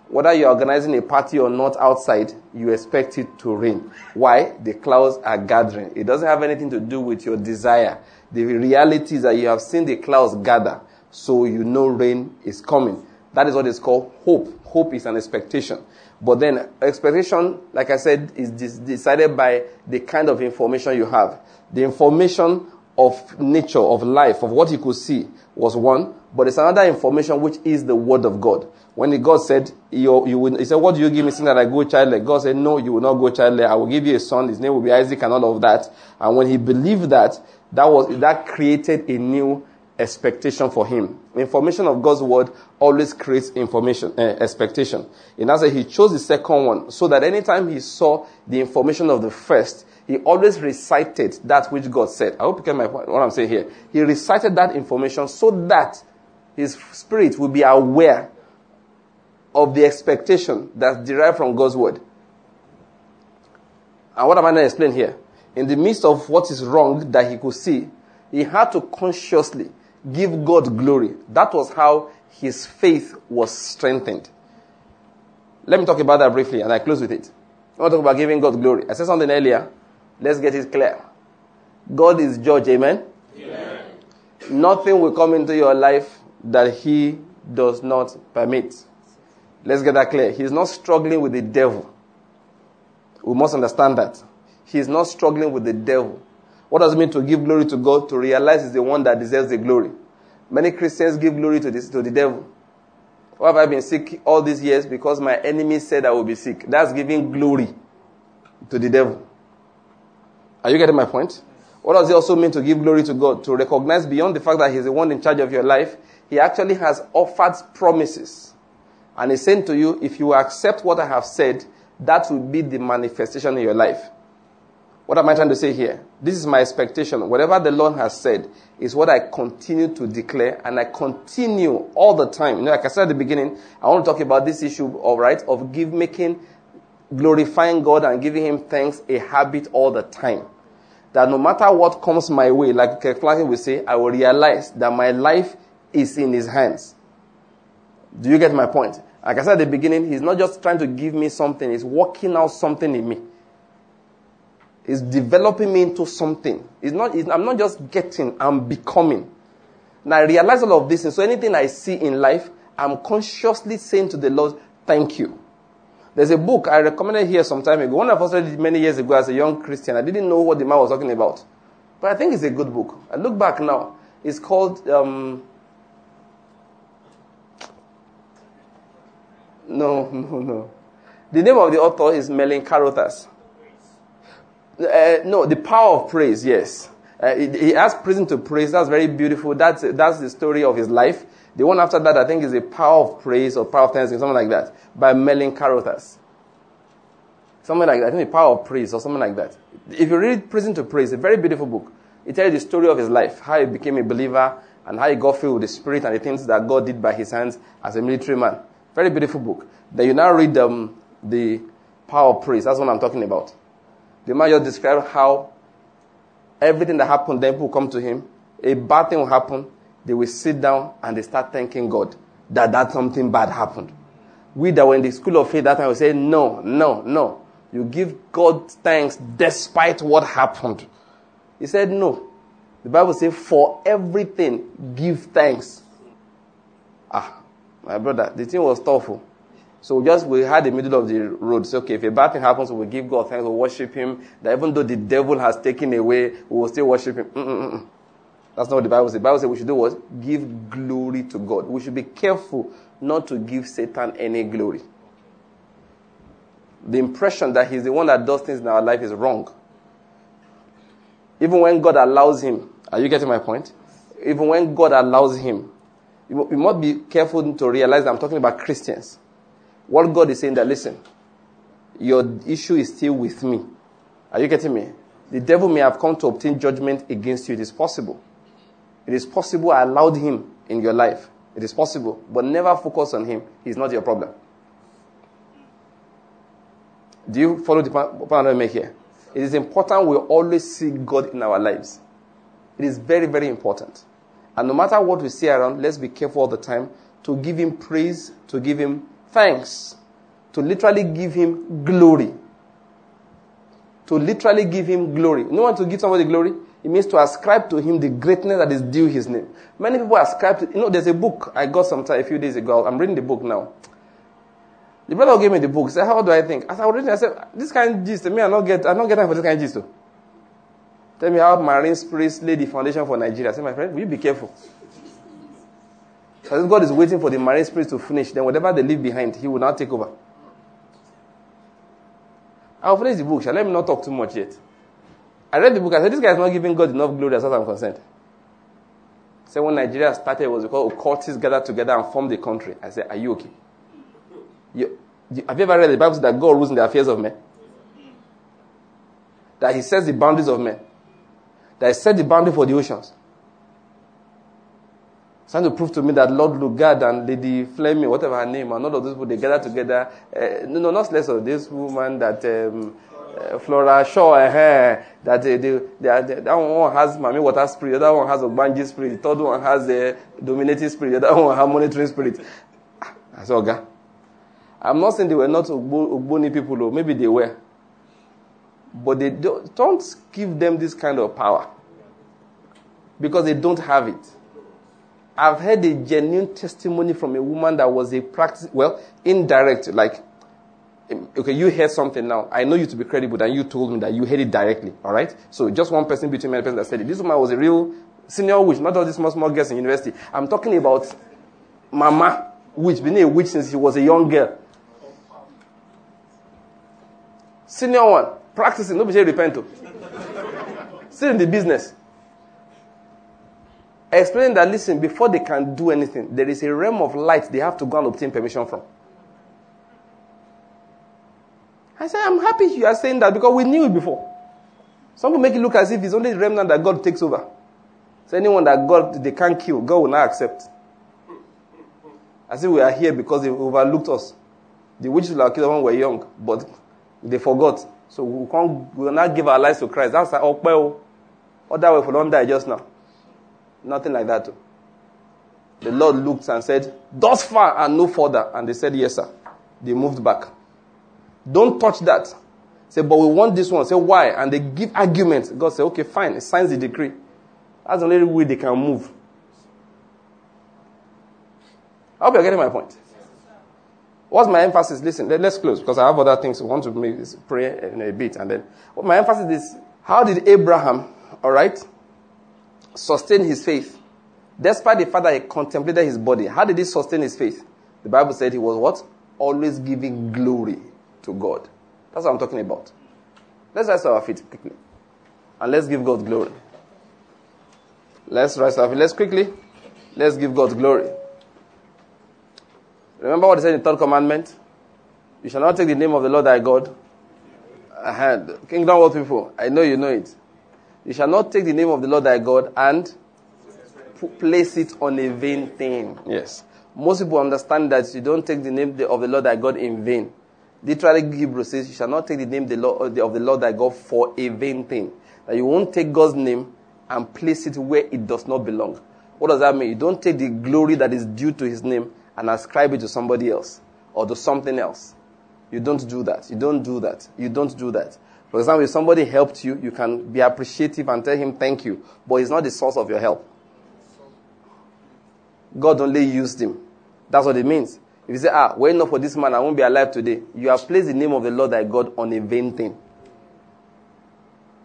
whether you're organizing a party or not outside, you expect it to rain. Why? The clouds are gathering. It doesn't have anything to do with your desire. The reality is that you have seen the clouds gather, so you know rain is coming. That is what is called hope. Hope is an expectation. But then expectation, like I said, is decided by the kind of information you have. The information of nature, of life, of what he could see was one, but it's another information which is the word of God. When God said, you, you will, he said, what do you give me, seeing that I go childless? God said, no, you will not go childless. I will give you a son. His name will be Isaac and all of that. And when he believed that, that was, that created a new expectation for him. Information of God's word always creates information, uh, expectation. In other he chose the second one so that anytime he saw the information of the first, he always recited that which God said. I hope you get my point, what I'm saying here. He recited that information so that his spirit will be aware of the expectation that's derived from God's word. And what am I going to explain here? In the midst of what is wrong that he could see, he had to consciously give God glory. That was how his faith was strengthened. Let me talk about that briefly and I close with it. I want to talk about giving God glory. I said something earlier Let's get it clear. God is judge, amen? amen? Nothing will come into your life that He does not permit. Let's get that clear. He's not struggling with the devil. We must understand that. He's not struggling with the devil. What does it mean to give glory to God? To realize He's the one that deserves the glory. Many Christians give glory to, this, to the devil. Why have I been sick all these years? Because my enemy said I will be sick. That's giving glory to the devil. Are you getting my point? What does it also mean to give glory to God? To recognize beyond the fact that He's the one in charge of your life, He actually has offered promises. And He's saying to you, if you accept what I have said, that will be the manifestation in your life. What am I trying to say here? This is my expectation. Whatever the Lord has said is what I continue to declare and I continue all the time. You know, like I said at the beginning, I want to talk about this issue, all right, of give making glorifying God and giving Him thanks a habit all the time. That no matter what comes my way, like Franklin will say, I will realize that my life is in His hands. Do you get my point? Like I said at the beginning, He's not just trying to give me something, He's working out something in me. He's developing me into something. It's not, it's, I'm not just getting, I'm becoming. Now I realize all of this, and so anything I see in life, I'm consciously saying to the Lord, thank you. There's a book I recommended here some time ago. One of us read it many years ago as a young Christian. I didn't know what the man was talking about. But I think it's a good book. I look back now. It's called, um, no, (laughs) no, no. The name of the author is Merlin Carothers. Uh, no, The Power of Praise, yes. Uh, he has prison to praise. That's very beautiful. That's, that's the story of his life. The one after that, I think, is a power of praise or power of thanksgiving, something like that, by Merlin Carothers. Something like that. I think the power of praise or something like that. If you read Prison to Praise, a very beautiful book. It tells the story of his life, how he became a believer, and how he got filled with the Spirit and the things that God did by his hands as a military man. Very beautiful book. Then you now read um, the power of praise. That's what I'm talking about. The man just described how everything that happened, then people come to him. A bad thing will happen, they will sit down and they start thanking God that that something bad happened. We that were in the school of faith that time will say, no, no, no. You give God thanks despite what happened. He said, no. The Bible says, for everything, give thanks. Ah, my brother, the thing was tough. Oh. So we just we had the middle of the road. So okay, if a bad thing happens, we give God thanks, we worship Him. That even though the devil has taken away, we will still worship Him. Mm-mm-mm. That's not what the Bible says. The Bible says we should do what? Give glory to God. We should be careful not to give Satan any glory. The impression that he's the one that does things in our life is wrong. Even when God allows him, are you getting my point? Even when God allows him, we must be careful to realize that I'm talking about Christians. What God is saying that, listen, your issue is still with me. Are you getting me? The devil may have come to obtain judgment against you. It is possible. It is possible I allowed him in your life. It is possible. But never focus on him. He's not your problem. Do you follow the point I make here? It is important we always see God in our lives. It is very, very important. And no matter what we see around, let's be careful all the time to give Him praise, to give Him thanks, to literally give Him glory. To literally give Him glory. You know what to give somebody glory? It means to ascribe to him the greatness that is due his name. Many people ascribe to, you know, there's a book I got some time, a few days ago. I'm reading the book now. The brother gave me the book. He said, How do I think? As I was reading, I said, This kind of gist, me, I'm not get, I'm not get time for this kind of gist. Tell me how marine spirits lay the foundation for Nigeria. I said, My friend, will you be careful? Because God is waiting for the marine spirits to finish, then whatever they leave behind, He will now take over. I'll finish the book. Shall let me not talk too much yet. I read the book. I said, This guy is not giving God enough glory as far as I'm concerned. So when Nigeria started, it was because occultists gathered together and formed a country. I said, Are you okay? You, you, have you ever read the Bible that God rules in the affairs of men? That He sets the boundaries of men. That He set the boundary for the oceans. Trying to prove to me that Lord Lugard and Lady Fleming, whatever her name, and all of those people, they together. Uh, no, no, not less of this woman that um, uh, Flora Shaw, uh, that uh, they, they, that one has Mami Water Spirit, the other one has Ogbanje Spirit, the third one has a dominating spirit, the other one has monitoring spirit. I said, okay. I'm not saying they were not Ogboni people, or maybe they were. But they don't, don't give them this kind of power. Because they don't have it. I've heard a genuine testimony from a woman that was a practice, well, indirect, like okay, you heard something now. I know you to be credible, and you told me that you heard it directly. All right. So just one person between many persons that said it. This woman was a real senior witch, not all these small small girls in university. I'm talking about Mama witch, been a witch since she was a young girl. Senior one, practicing, nobody say repent to. Still in the business. Explaining that, listen, before they can do anything, there is a realm of light they have to go and obtain permission from. I said, I'm happy you are saying that because we knew it before. Some people make it look as if it's only the remnant that God takes over. So anyone that God they can't kill, God will not accept. As if we are here because they overlooked us. The witches have killed when we were young, but they forgot. So we can't we will not give our lives to Christ. That's like, oh, other way for don't die just now. Nothing like that. The Lord looked and said, Thus far and no further. And they said, Yes, sir. They moved back. Don't touch that. Say, but we want this one. Say, why? And they give arguments. God say, okay, fine. It signs the decree. That's the only way they can move. I hope you're getting my point. What's my emphasis? Listen, let, us close because I have other things I want to make this pray in a bit. And then, what my emphasis is, how did Abraham, all right, sustain his faith? Despite the fact that he contemplated his body, how did he sustain his faith? The Bible said he was what? Always giving glory to God. That's what I'm talking about. Let's rise to our feet quickly. And let's give God glory. Let's rise to our feet. Let's quickly. Let's give God glory. Remember what he said in the third commandment? You shall not take the name of the Lord thy God. Ahead. Kingdom world people, I know you know it. You shall not take the name of the Lord thy God and place it on a vain thing. Yes. Most people understand that you don't take the name of the Lord thy God in vain. Literally, Hebrew says, You shall not take the name of the Lord uh, of the Lord thy God for a vain thing. That you won't take God's name and place it where it does not belong. What does that mean? You don't take the glory that is due to his name and ascribe it to somebody else or to something else. You don't do that. You don't do that. You don't do that. For example, if somebody helped you, you can be appreciative and tell him thank you, but he's not the source of your help. God only used him. That's what it means. If you say, ah, wait not for this man, I won't be alive today, you have placed the name of the Lord thy God on a vain thing.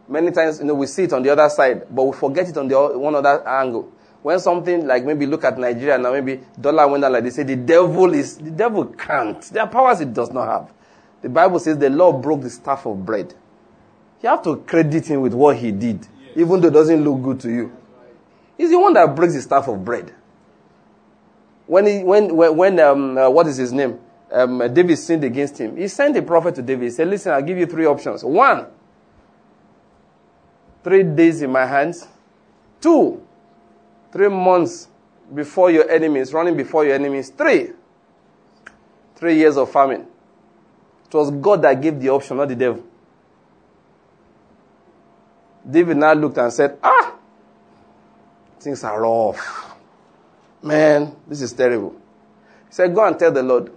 Many times, you know, we see it on the other side, but we forget it on the one other angle. When something like maybe look at Nigeria now, maybe dollar went down like they say, the devil is, the devil can't. There are powers it does not have. The Bible says the Lord broke the staff of bread. You have to credit him with what he did, even though it doesn't look good to you. He's the one that breaks the staff of bread. When, he, when, when um, uh, what is his name? Um, uh, David sinned against him. He sent a prophet to David. He said, Listen, I'll give you three options. One, three days in my hands. Two, three months before your enemies, running before your enemies. Three, three years of famine. It was God that gave the option, not the devil. David now looked and said, Ah, things are rough. Man, this is terrible. He said, Go and tell the Lord.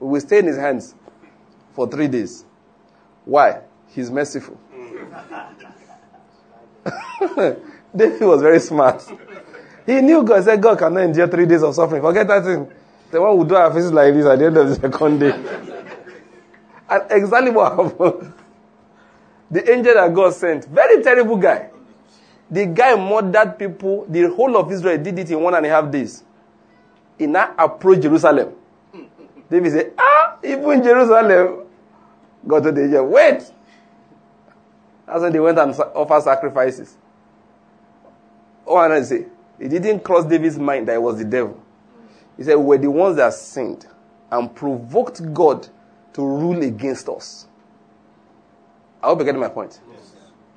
We will stay in his hands for three days. Why? He's merciful. (laughs) David was very smart. He knew God said God cannot endure three days of suffering. Forget that thing. The one who do our faces like this at the end of the second day. (laughs) And exactly what happened. (laughs) The angel that God sent, very terrible guy. The guy murdered people. The whole of Israel did it in one and a half days. He now approached Jerusalem. David said, Ah, even Jerusalem. God to the angel, Wait. That's when they went and offered sacrifices. Oh, and I say, it didn't cross David's mind that it was the devil. He said, We're the ones that sinned and provoked God to rule against us. I hope you're getting my point.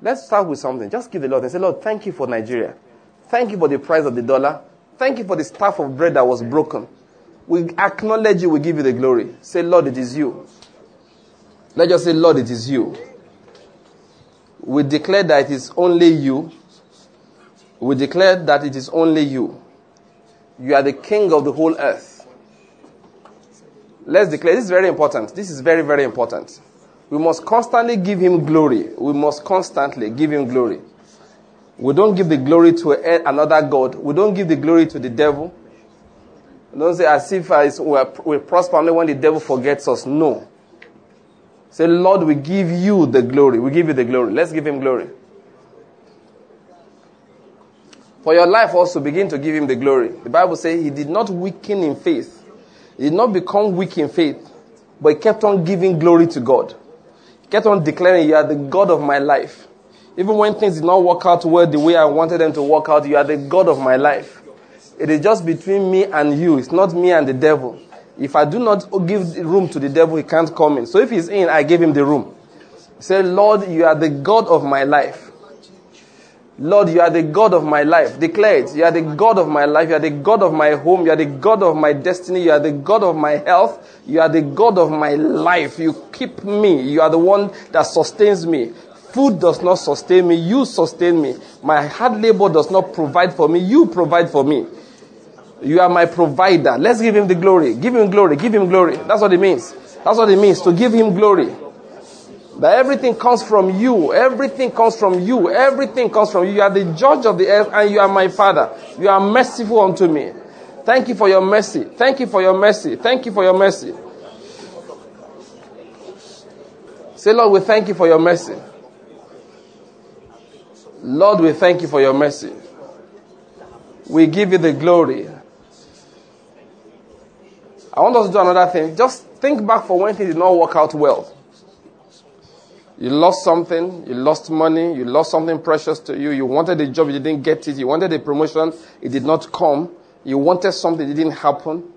Let's start with something. Just give the Lord and say, Lord, thank you for Nigeria. Thank you for the price of the dollar. Thank you for the staff of bread that was broken. We acknowledge you, we give you the glory. Say, Lord, it is you. Let's just say, Lord, it is you. We declare that it is only you. We declare that it is only you. You are the king of the whole earth. Let's declare. This is very important. This is very, very important. We must constantly give him glory. We must constantly give him glory. We don't give the glory to another God. We don't give the glory to the devil. Don't say as if we prosper only when the devil forgets us. No. Say, Lord, we give you the glory. We give you the glory. Let's give him glory. For your life also, begin to give him the glory. The Bible says he did not weaken in faith. He did not become weak in faith, but he kept on giving glory to God. Kept on declaring, You are the God of my life. Even when things did not work out well the way I wanted them to work out, you are the God of my life. It is just between me and you. It's not me and the devil. If I do not give room to the devil, he can't come in. So if he's in, I give him the room. Say, Lord, you are the God of my life. Lord, you are the God of my life. Declare it. You are the God of my life. You are the God of my home. You are the God of my destiny. You are the God of my health. You are the God of my life. You keep me. You are the one that sustains me. Food does not sustain me. You sustain me. My hard labor does not provide for me. You provide for me. You are my provider. Let's give him the glory. Give him glory. Give him glory. That's what it means. That's what it means to give him glory. That everything comes from you. Everything comes from you. Everything comes from you. You are the judge of the earth and you are my father. You are merciful unto me. Thank you for your mercy. Thank you for your mercy. Thank you for your mercy. Say, Lord, we thank you for your mercy. Lord, we thank you for your mercy. We give you the glory. I want us to do another thing. Just think back for when things did not work out well. You lost something, you lost money, you lost something precious to you, you wanted a job, you didn't get it, you wanted a promotion, it did not come, you wanted something, it didn't happen.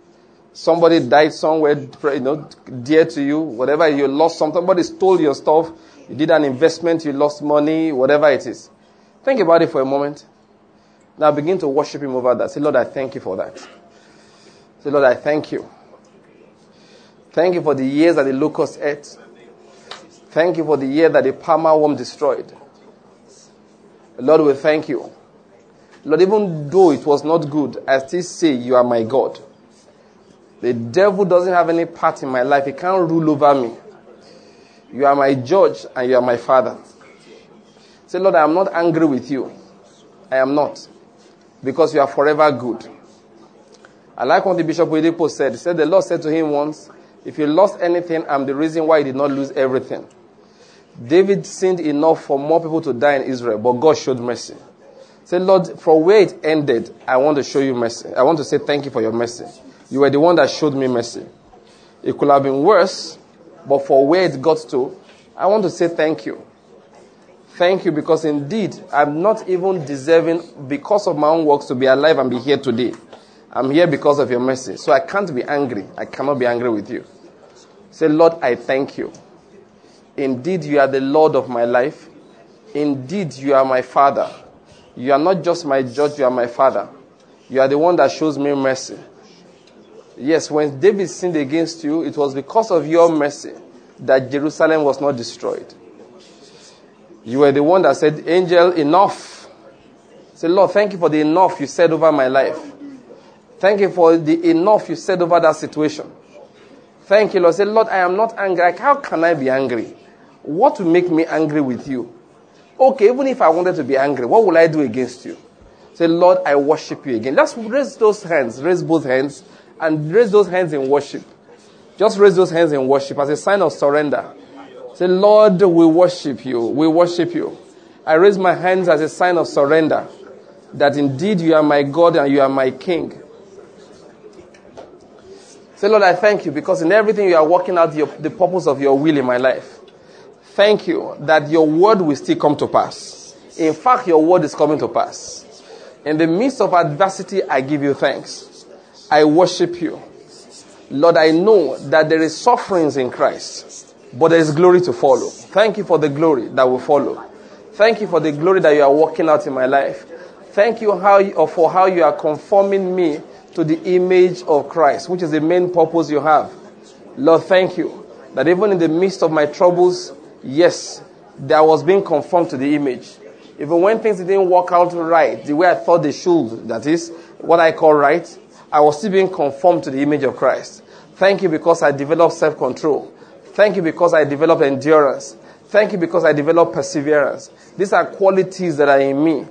Somebody died somewhere, you know, dear to you, whatever, you lost something, somebody stole your stuff, you did an investment, you lost money, whatever it is. Think about it for a moment. Now begin to worship Him over that. Say, Lord, I thank you for that. Say, Lord, I thank you. Thank you for the years that the locust ate. Thank you for the year that the palmer worm destroyed. Lord, we thank you. Lord, even though it was not good, I still say you are my God. The devil doesn't have any part in my life. He can't rule over me. You are my judge and you are my father. Say, Lord, I am not angry with you. I am not. Because you are forever good. I like what the Bishop Oyedepo said. He said, the Lord said to him once, if you lost anything, I'm the reason why you did not lose everything. David sinned enough for more people to die in Israel, but God showed mercy. Say, Lord, for where it ended, I want to show you mercy. I want to say thank you for your mercy. You were the one that showed me mercy. It could have been worse, but for where it got to, I want to say thank you. Thank you because indeed I'm not even deserving because of my own works to be alive and be here today. I'm here because of your mercy. So I can't be angry. I cannot be angry with you. Say, Lord, I thank you. Indeed, you are the Lord of my life. Indeed, you are my Father. You are not just my judge, you are my Father. You are the one that shows me mercy. Yes, when David sinned against you, it was because of your mercy that Jerusalem was not destroyed. You were the one that said, Angel, enough. Say, Lord, thank you for the enough you said over my life. Thank you for the enough you said over that situation. Thank you, Lord. Say, Lord, I am not angry. Like, how can I be angry? What will make me angry with you? Okay, even if I wanted to be angry, what will I do against you? Say, Lord, I worship you again. Just raise those hands, raise both hands, and raise those hands in worship. Just raise those hands in worship as a sign of surrender. Say, Lord, we worship you. We worship you. I raise my hands as a sign of surrender that indeed you are my God and you are my King. Say, Lord, I thank you because in everything you are working out the purpose of your will in my life. Thank you that your word will still come to pass. In fact, your word is coming to pass. In the midst of adversity, I give you thanks. I worship you. Lord, I know that there is sufferings in Christ, but there is glory to follow. Thank you for the glory that will follow. Thank you for the glory that you are working out in my life. Thank you how you, uh, for how you are conforming me to the image of Christ, which is the main purpose you have. Lord, thank you that even in the midst of my troubles, yes, that was being conformed to the image. Even when things didn't work out right, the way I thought they should, that is what I call right, I was still being conformed to the image of Christ. Thank you because I developed self control. Thank you because I developed endurance. Thank you because I developed perseverance. These are qualities that are in me,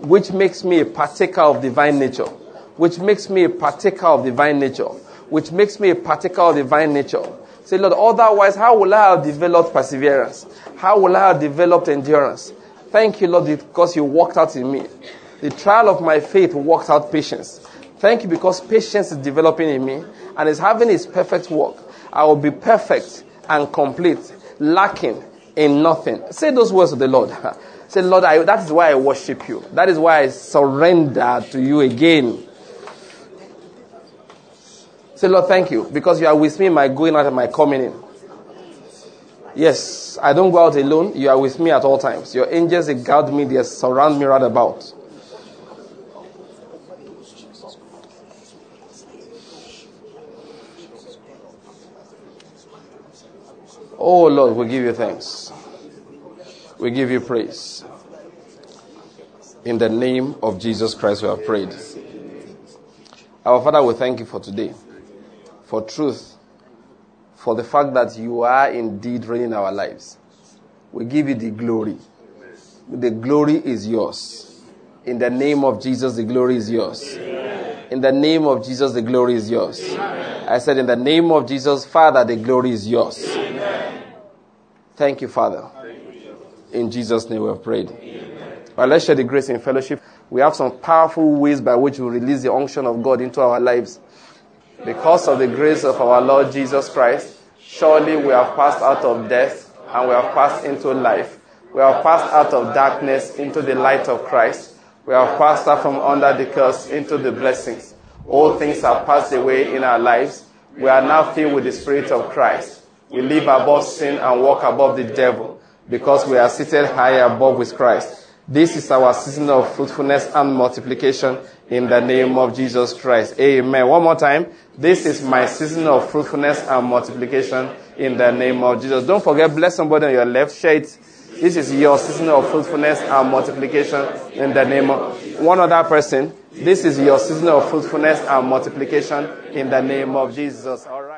which makes me a partaker of divine nature, which makes me a partaker of divine nature, which makes me a partaker of divine nature. Say, Lord, otherwise, how will I have developed perseverance? How will I have developed endurance? Thank you, Lord, because you worked out in me. The trial of my faith worked out patience. Thank you because patience is developing in me and is having its perfect work. I will be perfect and complete, lacking in nothing. Say those words to the Lord. (laughs) Say, Lord, I, that is why I worship you. That is why I surrender to you again. Say, Lord, thank you because you are with me in my going out and my coming in. Yes, I don't go out alone. You are with me at all times. Your angels, they guard me, they surround me right about. Oh Lord, we give you thanks. We give you praise. In the name of Jesus Christ, we have prayed. Our Father, we thank you for today, for truth, for the fact that you are indeed reigning our lives. We give you the glory. The glory is yours. In the name of Jesus, the glory is yours. In the name of Jesus, the glory is yours. I said, in the name of Jesus, Father, the glory is yours. Thank you, Father. In Jesus' name we have prayed. Well, let's share the grace in fellowship. We have some powerful ways by which we release the unction of God into our lives. Because of the grace of our Lord Jesus Christ, surely we have passed out of death and we have passed into life. We have passed out of darkness into the light of Christ. We have passed out from under the curse into the blessings. All things have passed away in our lives. We are now filled with the Spirit of Christ. We live above sin and walk above the devil because we are seated high above with Christ. This is our season of fruitfulness and multiplication in the name of Jesus Christ. Amen. One more time. This is my season of fruitfulness and multiplication in the name of Jesus. Don't forget, bless somebody on your left. It. This is your season of fruitfulness and multiplication in the name of one other person. This is your season of fruitfulness and multiplication in the name of Jesus. All right.